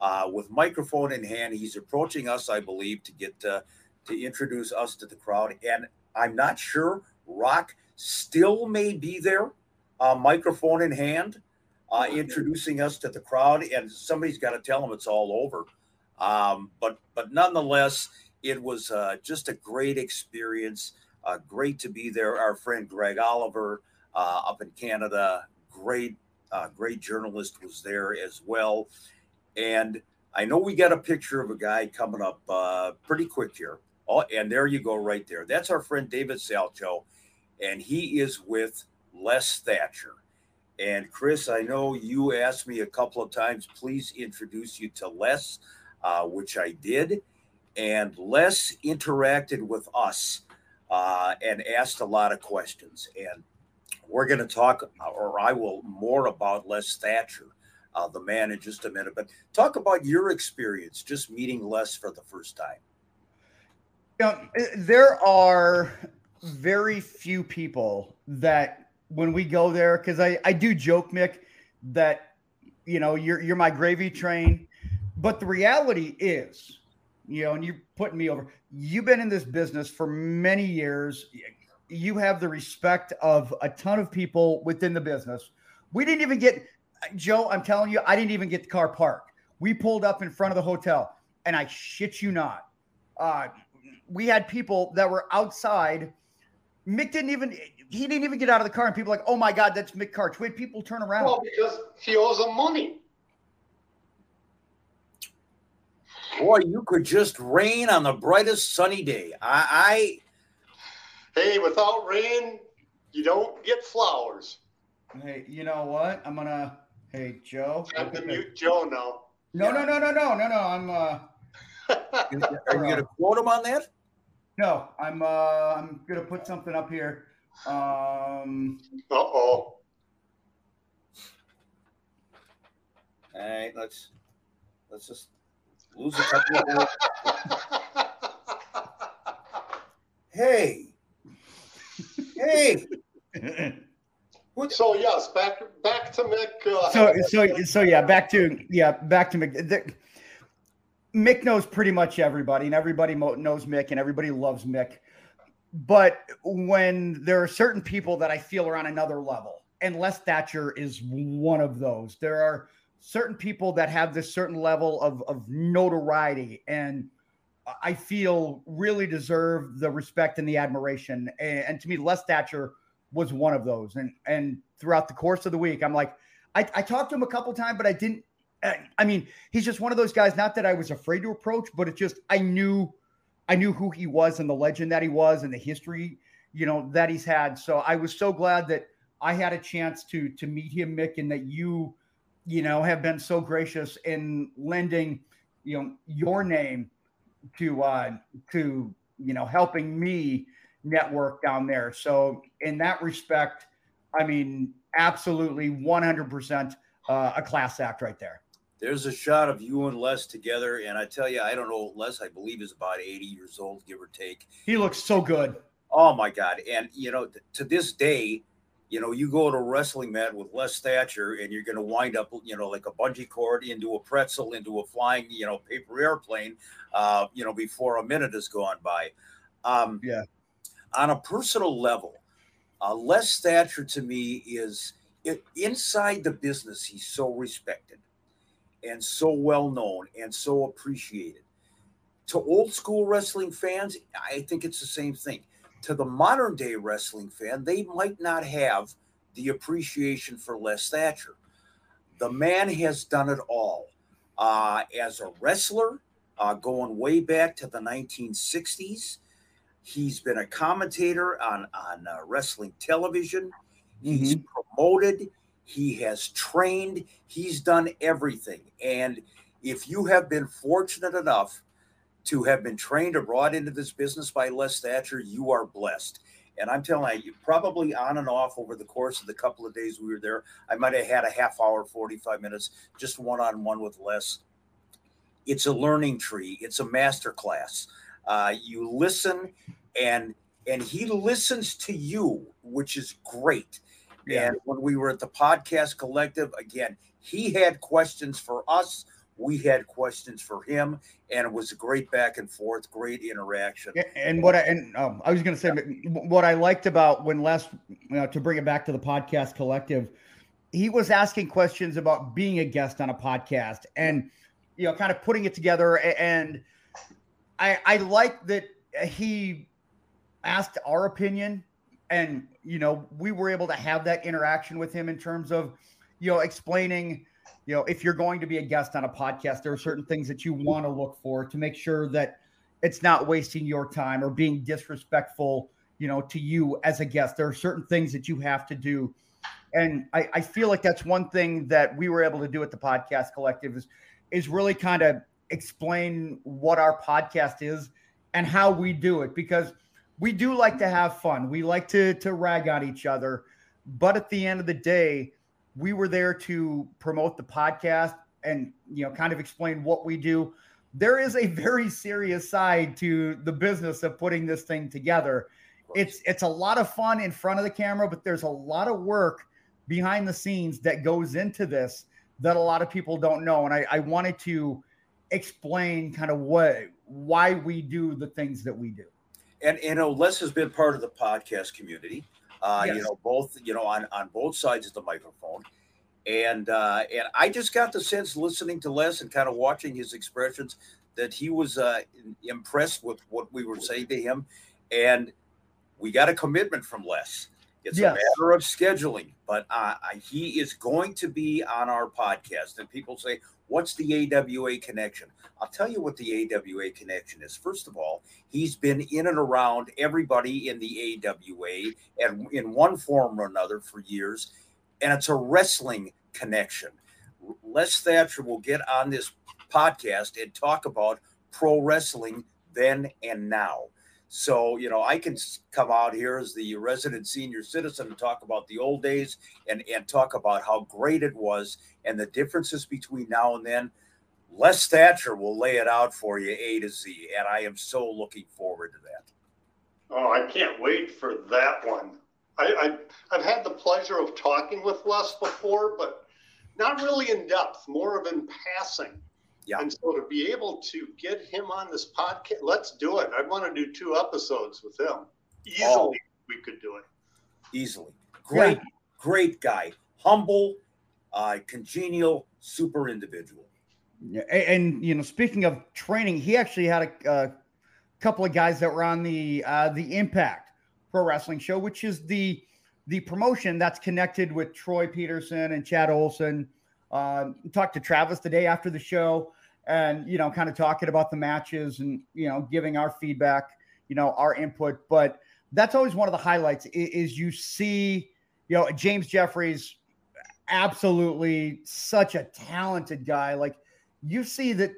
uh, with microphone in hand. He's approaching us, I believe, to get uh, to introduce us to the crowd. And I'm not sure Rock still may be there, uh, microphone in hand, uh, introducing us to the crowd. And somebody's got to tell him it's all over. Um, but but nonetheless, it was uh, just a great experience. Uh, great to be there. Our friend Greg Oliver uh, up in Canada, great uh, great journalist was there as well. And I know we got a picture of a guy coming up uh, pretty quick here. Oh, and there you go, right there. That's our friend David Salcho, and he is with Les Thatcher. And Chris, I know you asked me a couple of times, please introduce you to Les, uh, which I did. And Les interacted with us uh, and asked a lot of questions. And we're going to talk, or I will, more about Les Thatcher uh, the man in just a minute. But talk about your experience just meeting Les for the first time. You know, there are very few people that when we go there because I I do joke, Mick, that you know you're you're my gravy train, but the reality is, you know, and you're putting me over. You've been in this business for many years. You have the respect of a ton of people within the business. We didn't even get Joe. I'm telling you, I didn't even get the car parked. We pulled up in front of the hotel, and I shit you not. Uh, we had people that were outside. Mick didn't even he didn't even get out of the car, and people were like, oh my god, that's Mick Karch. We had people turn around. Well, because he owes them money. Boy, you could just rain on the brightest sunny day. I, I hey, without rain, you don't get flowers. Hey, you know what? I'm gonna. Hey, Joe. I'm to mute Joe now. No, no, no, no, no, no, no. I'm. uh (laughs) are you going to quote him on that? No, I'm. uh I'm going to put something up here. Um. Uh oh. All right, let's let's just lose a couple of. hey, hey. so yes, back back to Mick. Uh, so so so yeah, back to yeah, back to Mick. The, Mick knows pretty much everybody, and everybody knows Mick, and everybody loves Mick. But when there are certain people that I feel are on another level, and Les Thatcher is one of those. There are certain people that have this certain level of, of notoriety, and I feel really deserve the respect and the admiration. And, and to me, Les Thatcher was one of those. And and throughout the course of the week, I'm like, I, I talked to him a couple times, but I didn't I mean, he's just one of those guys. Not that I was afraid to approach, but it just I knew, I knew who he was and the legend that he was and the history, you know, that he's had. So I was so glad that I had a chance to to meet him, Mick, and that you, you know, have been so gracious in lending, you know, your name to uh to you know helping me network down there. So in that respect, I mean, absolutely 100% uh, a class act right there. There's a shot of you and Les together, and I tell you, I don't know. Les, I believe, is about 80 years old, give or take. He looks so good. Oh my God! And you know, to this day, you know, you go to a wrestling mat with Les Thatcher, and you're going to wind up, you know, like a bungee cord into a pretzel, into a flying, you know, paper airplane, uh, you know, before a minute has gone by. Um, yeah. On a personal level, uh, Les Thatcher to me is it, inside the business. He's so respected and so well known and so appreciated. To old school wrestling fans, I think it's the same thing. To the modern day wrestling fan, they might not have the appreciation for Les Thatcher. The man has done it all. Uh, as a wrestler, uh, going way back to the 1960s, he's been a commentator on, on uh, wrestling television. He's mm-hmm. promoted. He has trained, he's done everything. And if you have been fortunate enough to have been trained or brought into this business by Les Thatcher, you are blessed. And I'm telling you, probably on and off over the course of the couple of days we were there, I might have had a half hour, 45 minutes, just one on one with Les. It's a learning tree, it's a master class. Uh, you listen and and he listens to you, which is great. Yeah. And when we were at the podcast collective, again, he had questions for us. We had questions for him, and it was a great back and forth, great interaction. And what I and um, I was going to say, what I liked about when Les, you know, to bring it back to the podcast collective, he was asking questions about being a guest on a podcast, and you know, kind of putting it together. And I I like that he asked our opinion and you know we were able to have that interaction with him in terms of you know explaining you know if you're going to be a guest on a podcast there are certain things that you want to look for to make sure that it's not wasting your time or being disrespectful you know to you as a guest. There are certain things that you have to do. And I, I feel like that's one thing that we were able to do at the podcast collective is is really kind of explain what our podcast is and how we do it because we do like to have fun. We like to to rag on each other, but at the end of the day, we were there to promote the podcast and you know kind of explain what we do. There is a very serious side to the business of putting this thing together. it's it's a lot of fun in front of the camera, but there's a lot of work behind the scenes that goes into this that a lot of people don't know. And I, I wanted to explain kind of what why we do the things that we do. And you know, Les has been part of the podcast community. Uh, yes. you know, both you know on on both sides of the microphone. And uh, and I just got the sense listening to Les and kind of watching his expressions that he was uh, impressed with what we were saying to him, and we got a commitment from Les. It's yes. a matter of scheduling, but uh, he is going to be on our podcast. And people say, What's the AWA connection? I'll tell you what the AWA connection is. First of all, he's been in and around everybody in the AWA and in one form or another for years, and it's a wrestling connection. Les Thatcher will get on this podcast and talk about pro wrestling then and now. So, you know, I can come out here as the resident senior citizen and talk about the old days and, and talk about how great it was and the differences between now and then. Les Thatcher will lay it out for you A to Z. And I am so looking forward to that. Oh, I can't wait for that one. I, I, have had the pleasure of talking with Les before, but not really in depth, more of in passing. Yeah. And so to be able to get him on this podcast, let's do it. I want to do two episodes with him. Easily, oh, we could do it. Easily. Great, yeah. great guy. Humble, uh, congenial, super individual. Yeah, and, and, you know, speaking of training, he actually had a, a couple of guys that were on the uh, the Impact Pro Wrestling show, which is the the promotion that's connected with Troy Peterson and Chad Olson. Uh, talked to Travis the day after the show and you know kind of talking about the matches and you know giving our feedback you know our input. But that's always one of the highlights is, you see you know james jeffries absolutely such a talented guy. Like you see that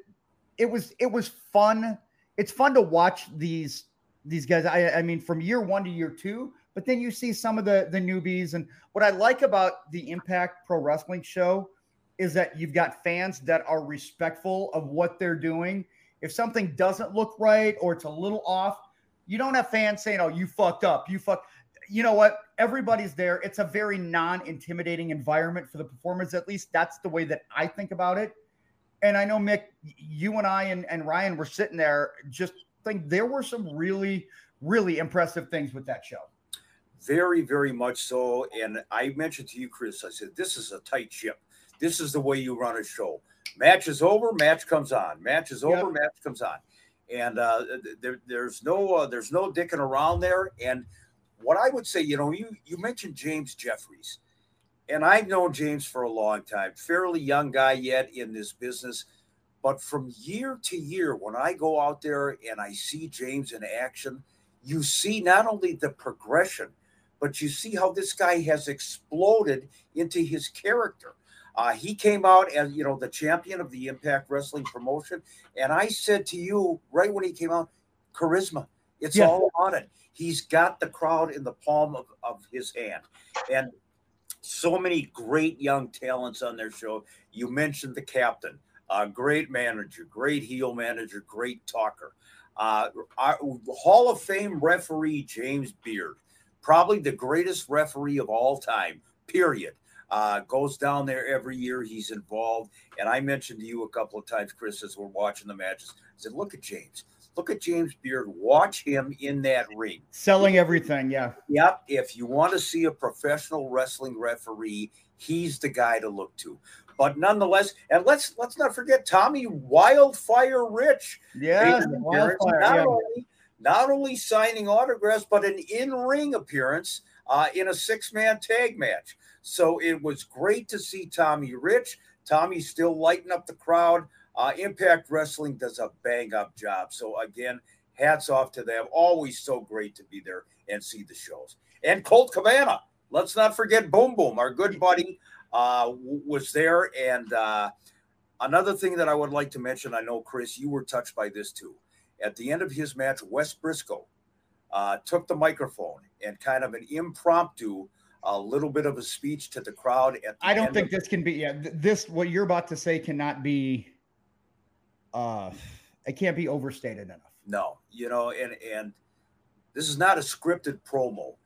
it was it was fun. It's fun to watch these these guys. I i mean from year one to year two but then you see some of the the newbies. And what i like about the impact pro wrestling show is that you've got fans that are respectful of what they're doing. If something doesn't look right or it's a little off, you don't have fans saying, "Oh, you fucked up. You fuck." You know what? Everybody's there. It's a very non-intimidating environment for the performers. At least that's the way that I think about it. And I know Mick, you and I and, and Ryan were sitting there just think there were some really, really impressive things with that show. Very, very much so. And I mentioned to you, Chris, I said, this is a tight ship. This is the way you run a show. Match is over, match comes on. Match is over, yep. match comes on. And uh, there, there's no uh, there's no dicking around there. And what I would say, you know, you you mentioned James Jeffries, and I've known James for a long time. Fairly young guy yet in this business, but from year to year, when I go out there and I see James in action, you see not only the progression, but you see how this guy has exploded into his character. Uh, he came out as you know the champion of the Impact Wrestling promotion, and I said to you right when he came out, charisma. It's yeah. all on it. He's got the crowd in the palm of, of his hand, and so many great young talents on their show. You mentioned the captain, uh, great manager, great heel manager, great talker. Uh, our Hall of Fame referee James Beard, probably the greatest referee of all time. Period. Uh, goes down there every year. He's involved. And I mentioned to you a couple of times, Chris, as we're watching the matches, I said, look at James. Look at James Beard. Watch him in that ring. Selling everything. Yeah. Yep. If you want to see a professional wrestling referee, he's the guy to look to. But nonetheless, and let's let's not forget Tommy Wildfire Rich. Yeah, Wildfire, not, yeah. Only, not only signing autographs, but an in-ring appearance uh, in a six-man tag match. So it was great to see Tommy Rich. Tommy's still lighting up the crowd. Uh, Impact Wrestling does a bang up job. So again, hats off to them. Always so great to be there and see the shows. And Colt Cabana, let's not forget Boom Boom, our good buddy, uh, was there. And uh, another thing that I would like to mention, I know Chris, you were touched by this too. At the end of his match, Wes Brisco uh, took the microphone and kind of an impromptu a little bit of a speech to the crowd. The I don't think of- this can be. Yeah, this what you're about to say cannot be. Uh, it can't be overstated enough. No, you know, and and This is not a scripted promo.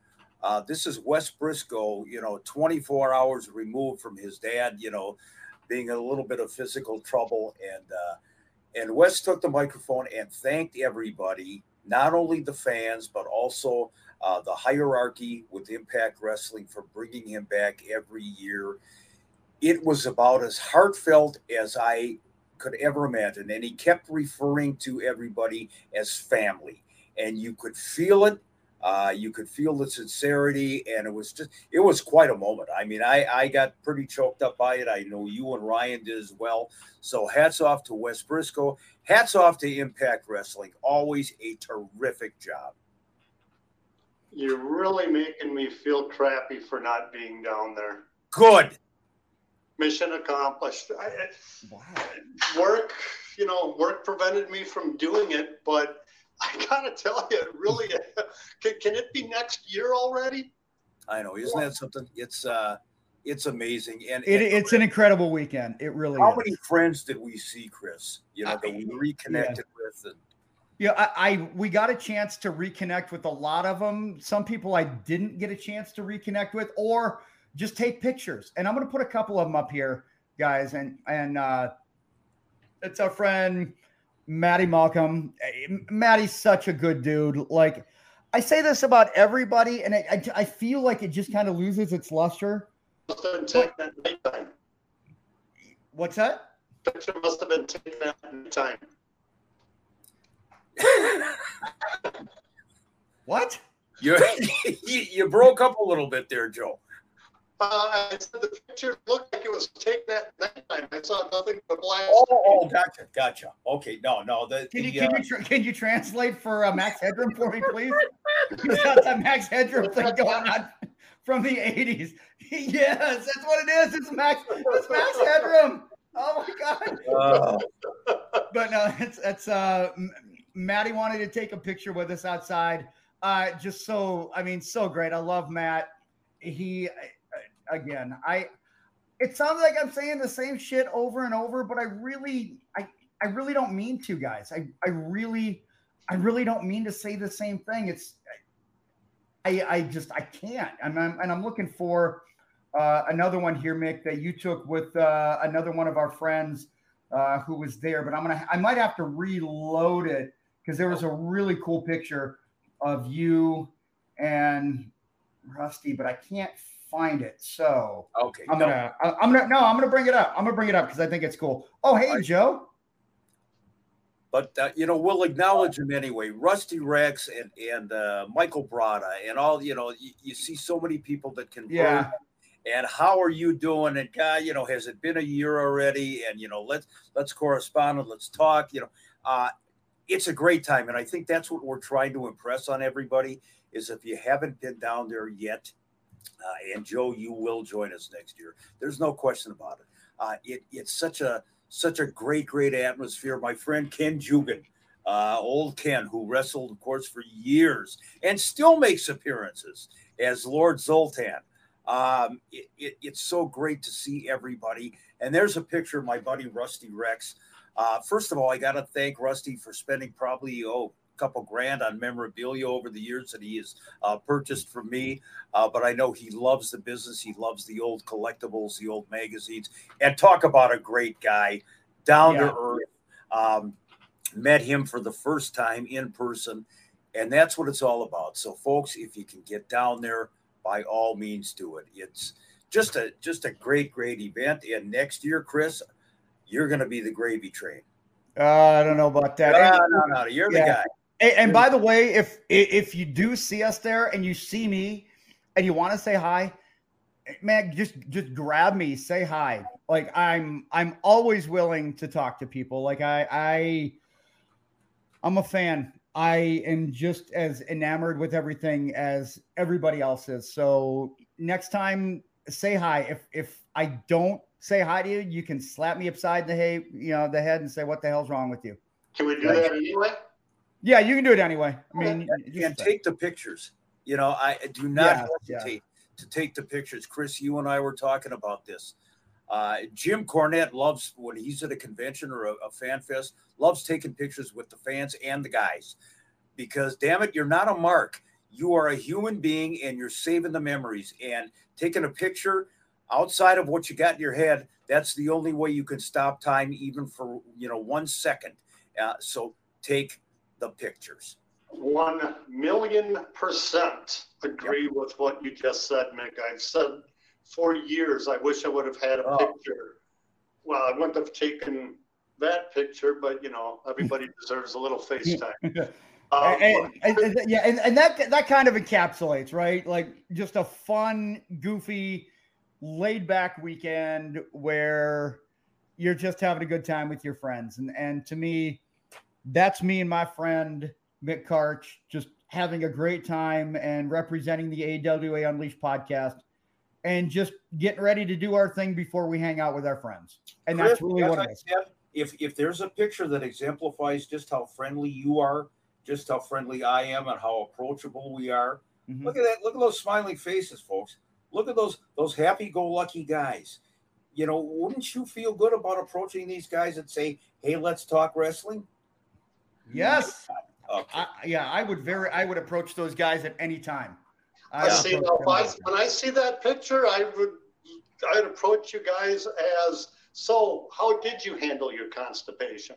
Uh, this is Wes Brisco, you know, 24 hours removed from his dad, you know, being a little bit of physical trouble. And uh, and Wes took the microphone and thanked everybody, not only the fans, but also uh, the hierarchy with Impact Wrestling for bringing him back every year. It was about as heartfelt as I could ever imagine. And he kept referring to everybody as family. And you could feel it uh, you could feel the sincerity, and it was just it was quite a moment. I mean, I I got pretty choked up by it. I know you and Ryan did as well. So hats off to Wes Brisco. Hats off to Impact Wrestling. Always a terrific job. You're really making me feel crappy for not being down there. Good. Mission accomplished. I, wow. Work, you know, work prevented me from doing it, but (laughs) I gotta tell you, really, can, can it be next year already? I know, isn't that something? It's uh, it's amazing, and, it, and it's an incredible weekend. It really. How is. many friends did we see, Chris? You know, that we reconnected yeah. with, and yeah, I, I, we got a chance to reconnect with a lot of them. Some people I didn't get a chance to reconnect with, or just take pictures. And I'm going to put a couple of them up here, guys. And and uh, it's our friend Matty Malcolm. Eh, Matty's such a good dude. Like I say this about everybody, and I, I, I feel like it just kind of loses its luster. What's that? Picture must have been taken at time. (laughs) what? (laughs) You, you broke up a little bit there, Joe. Uh, I said the picture looked like it was taken at nighttime. I saw nothing but black. Oh, oh, gotcha, gotcha. Okay, no, no. The, can, the, you, can, uh, you tra- can you translate for uh, Max Headroom for me, please? (laughs) you got that Max Headroom thing going on from the '80s. (laughs) yes, that's what it is. It's Max. It's Max Headroom. Oh my god. Uh, (laughs) but no, it's it's uh, Maddie wanted to take a picture with us outside. Uh, just so I mean, so great. I love Matt. He again. I it sounds like I'm saying the same shit over and over, but I really I I really don't mean to, guys. I I really I really don't mean to say the same thing. It's I I just I can't. And I'm and I'm looking for uh, another one here, Mick, that you took with uh, another one of our friends uh, who was there. But I'm gonna I might have to reload it because there was a really cool picture of you and Rusty, but I can't find it. So okay, I'm gonna no. I'm gonna no, I'm gonna bring it up. I'm gonna bring it up because I think it's cool. Oh, hey, right. Joe. But uh, you know, we'll acknowledge him anyway. Rusty Rex and and uh, Michael Brada and all. You know, you, you see so many people that can. Yeah. And how are you doing? And guy, you know, has it been a year already? And you know, let's let's correspond and let's talk. You know, uh, it's a great time, and I think that's what we're trying to impress on everybody. Is if you haven't been down there yet, uh, and Joe, you will join us next year. There's no question about it. Uh, it it's such a such a great, great atmosphere. My friend Ken Jugan, uh, old Ken, who wrestled, of course, for years and still makes appearances as Lord Zoltan. Um, it, it, it's so great to see everybody. And there's a picture of my buddy Rusty Rex. Uh, first of all, I got to thank Rusty for spending probably oh couple grand on memorabilia over the years that he has uh, purchased from me. Uh, but I know he loves the business. He loves the old collectibles, the old magazines, and talk about a great guy, down yeah. to earth. Um, met him for the first time in person, and that's what it's all about. So, folks, if you can get down there, by all means, do it. It's just a just a great, great event. And next year, Chris, you're going to be the gravy train. Uh, I don't know about that. No, no, no. You're yeah. the guy. And, and by the way, if if you do see us there and you see me and you want to say hi, man, just just grab me, say hi. Like I'm I'm always willing to talk to people. Like I I I'm a fan. I am just as enamored with everything as everybody else is. So next time, say hi. If if I don't say hi to you, you can slap me upside the head, you know, the head and say, "What the hell's wrong with you?" Can we do that anyway? Yeah, you can do it anyway. I mean, and take the pictures. You know, I do not yeah, hesitate yeah. to take the pictures. Chris, you and I were talking about this. Uh, Jim Cornette loves when he's at a convention or a, a fan fest, loves taking pictures with the fans and the guys. because damn it, you're not a mark. You are a human being and you're saving the memories and taking a picture outside of what you got in your head. That's the only way you can stop time, even for you know one second. Uh, so take the pictures. One million percent agree yep. with what you just said, Mick. I've said for years I wish I would have had a oh. picture. Well, I wouldn't have taken that picture, but you know, everybody (laughs) deserves a little (laughs) FaceTime. Um, and, and, and, yeah, and, and that that kind of encapsulates, right? Like just a fun, goofy, laid back weekend where you're just having a good time with your friends. And and to me, that's me and my friend Mick Karch just having a great time and representing the AWA Unleashed podcast and just getting ready to do our thing before we hang out with our friends. And Chris, that's really what it is. If if there's a picture that exemplifies just how friendly you are, just how friendly I am and how approachable we are. Mm-hmm. Look at that. Look at those smiling faces, folks. Look at those those happy-go-lucky guys. You know, wouldn't you feel good about approaching these guys and say, "Hey, let's talk wrestling"? Yes. Okay. I, yeah, I would very. I would approach those guys at any time. I see. Now, I, when I see that picture, I would. I'd approach you guys as. So, how did you handle your constipation?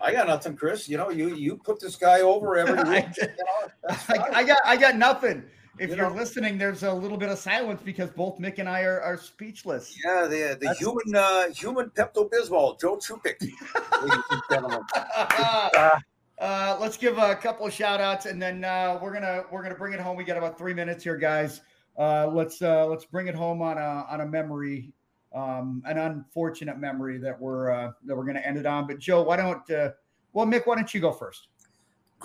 I got nothing, Chris. You know, you you put this guy over every (laughs) week. you know, I, I, got I got nothing. If you are listening, there's a little bit of silence because both Mick and I are, are speechless. Yeah, the the That's... human uh, human Pepto Bismol, Joe Chupik, (laughs) ladies and gentlemen. Uh, (laughs) uh, let's give a couple of shout outs and then uh, we're gonna we're gonna bring it home. We got about three minutes here, guys. Uh, let's uh, let's bring it home on a on a memory um, an unfortunate memory that we're uh, that we're going to end it on. But Joe, why don't uh, well, Mick, why don't you go first?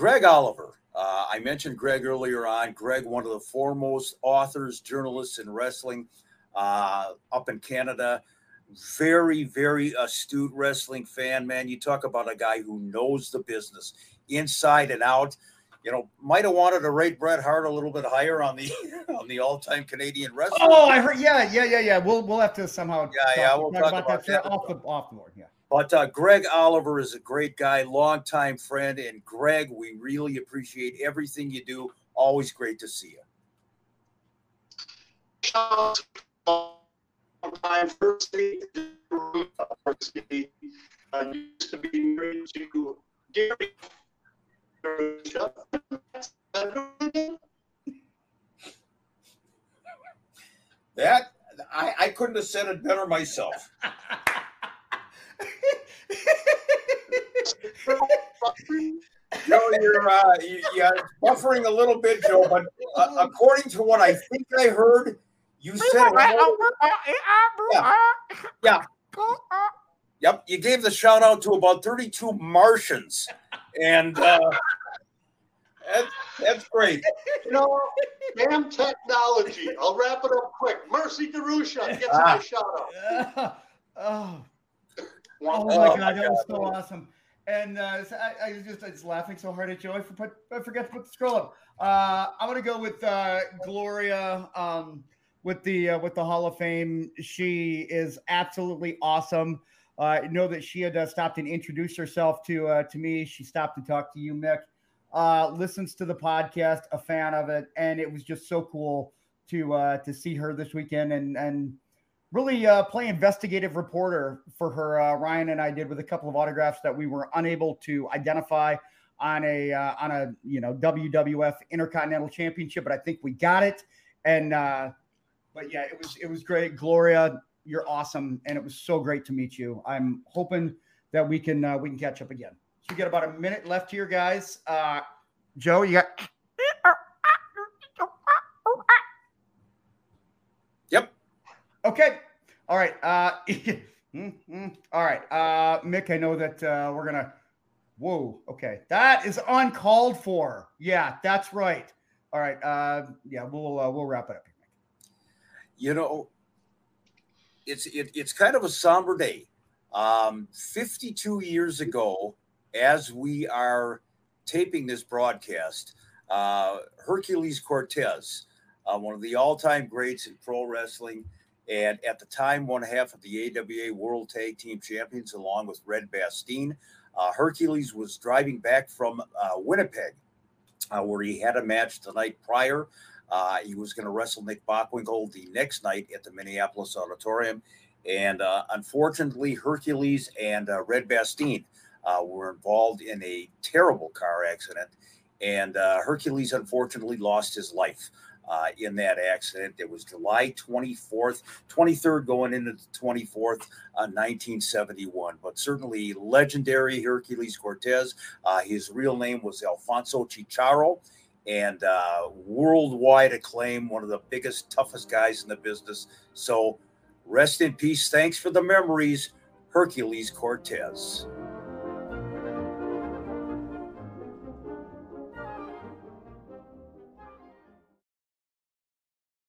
Greg Oliver. Uh, I mentioned Greg earlier on. Greg, one of the foremost authors, journalists in wrestling uh, up in Canada. Very, very astute wrestling fan, man. You talk about a guy who knows the business inside and out you know, might have wanted to rate Bret Hart a little bit higher on the (laughs) on the all time Canadian wrestler. Oh, I heard. Yeah, yeah, yeah, yeah. We'll we'll have to somehow. Yeah, talk, yeah. We'll talk, talk about, about, that, off the off the board. Yeah. But uh, Greg Oliver is a great guy, longtime friend, and Greg, we really appreciate everything you do. Always great to see you. Time first, uh, used to be married to Gary that I, I couldn't have said it better myself. (laughs) Joe, you're uh, you, yeah, buffering a little bit, Joe. But uh, according to what I think I heard, you said yeah. yeah. Yep, you gave the shout out to about 32 Martians and uh, that's, that's great. You know, damn technology. I'll wrap it up quick. Mercy DeRusha gets ah. my shout out. (laughs) oh. Oh my god, that was so awesome. And uh, I, I, was just I was laughing so hard at Joe. I, forgot, I forgot to put the scroll up. Uh, I'm gonna go with uh, Gloria um, with the uh, with the Hall of Fame. She is absolutely awesome. Uh, know that she had uh, stopped and introduced herself to uh, to me. She stopped to talk to you, Mick. Uh, listens to the podcast, a fan of it, and it was just so cool to uh, to see her this weekend and and really uh, play investigative reporter for her. Uh, Ryan and I did with a couple of autographs that we were unable to identify on a uh, on a you know WWF Intercontinental Championship, but I think we got it. And uh, but yeah, it was it was great. Gloria, you're awesome, and it was so great to meet you. I'm hoping that we can uh, we can catch up again. So we got about a minute left here, guys. Uh, Joe, you got. Yep. Okay. All right. Uh, mm-hmm. (laughs) All right. Uh, Mick, I know that uh, we're gonna. Whoa. Okay, that is uncalled for. Yeah, that's right. All right. Uh, yeah, we'll uh, we'll wrap it up. You know, it's it, it's kind of a somber day. Um, 52 years ago, as we are taping this broadcast, uh, Hercules Cortez, uh, one of the all-time greats in pro wrestling, and at the time one half of the AWA World Tag Team Champions, along with Red Bastien. Uh, Hercules was driving back from uh, Winnipeg, uh, where he had a match the night prior. Uh, he was going to wrestle Nick Bockwinkel the next night at the Minneapolis Auditorium. And uh, unfortunately, Hercules and uh, Red Bastien were involved in a terrible car accident. And Hercules unfortunately lost his life uh, in that accident. It was July 24th, 23rd, going into the 24th, uh, 1971. But certainly legendary Hercules Cortez. Uh, his real name was Alfonso Chicharro. And uh, worldwide acclaim, one of the biggest, toughest guys in the business. So rest in peace. Thanks for the memories, Hercules Cortez.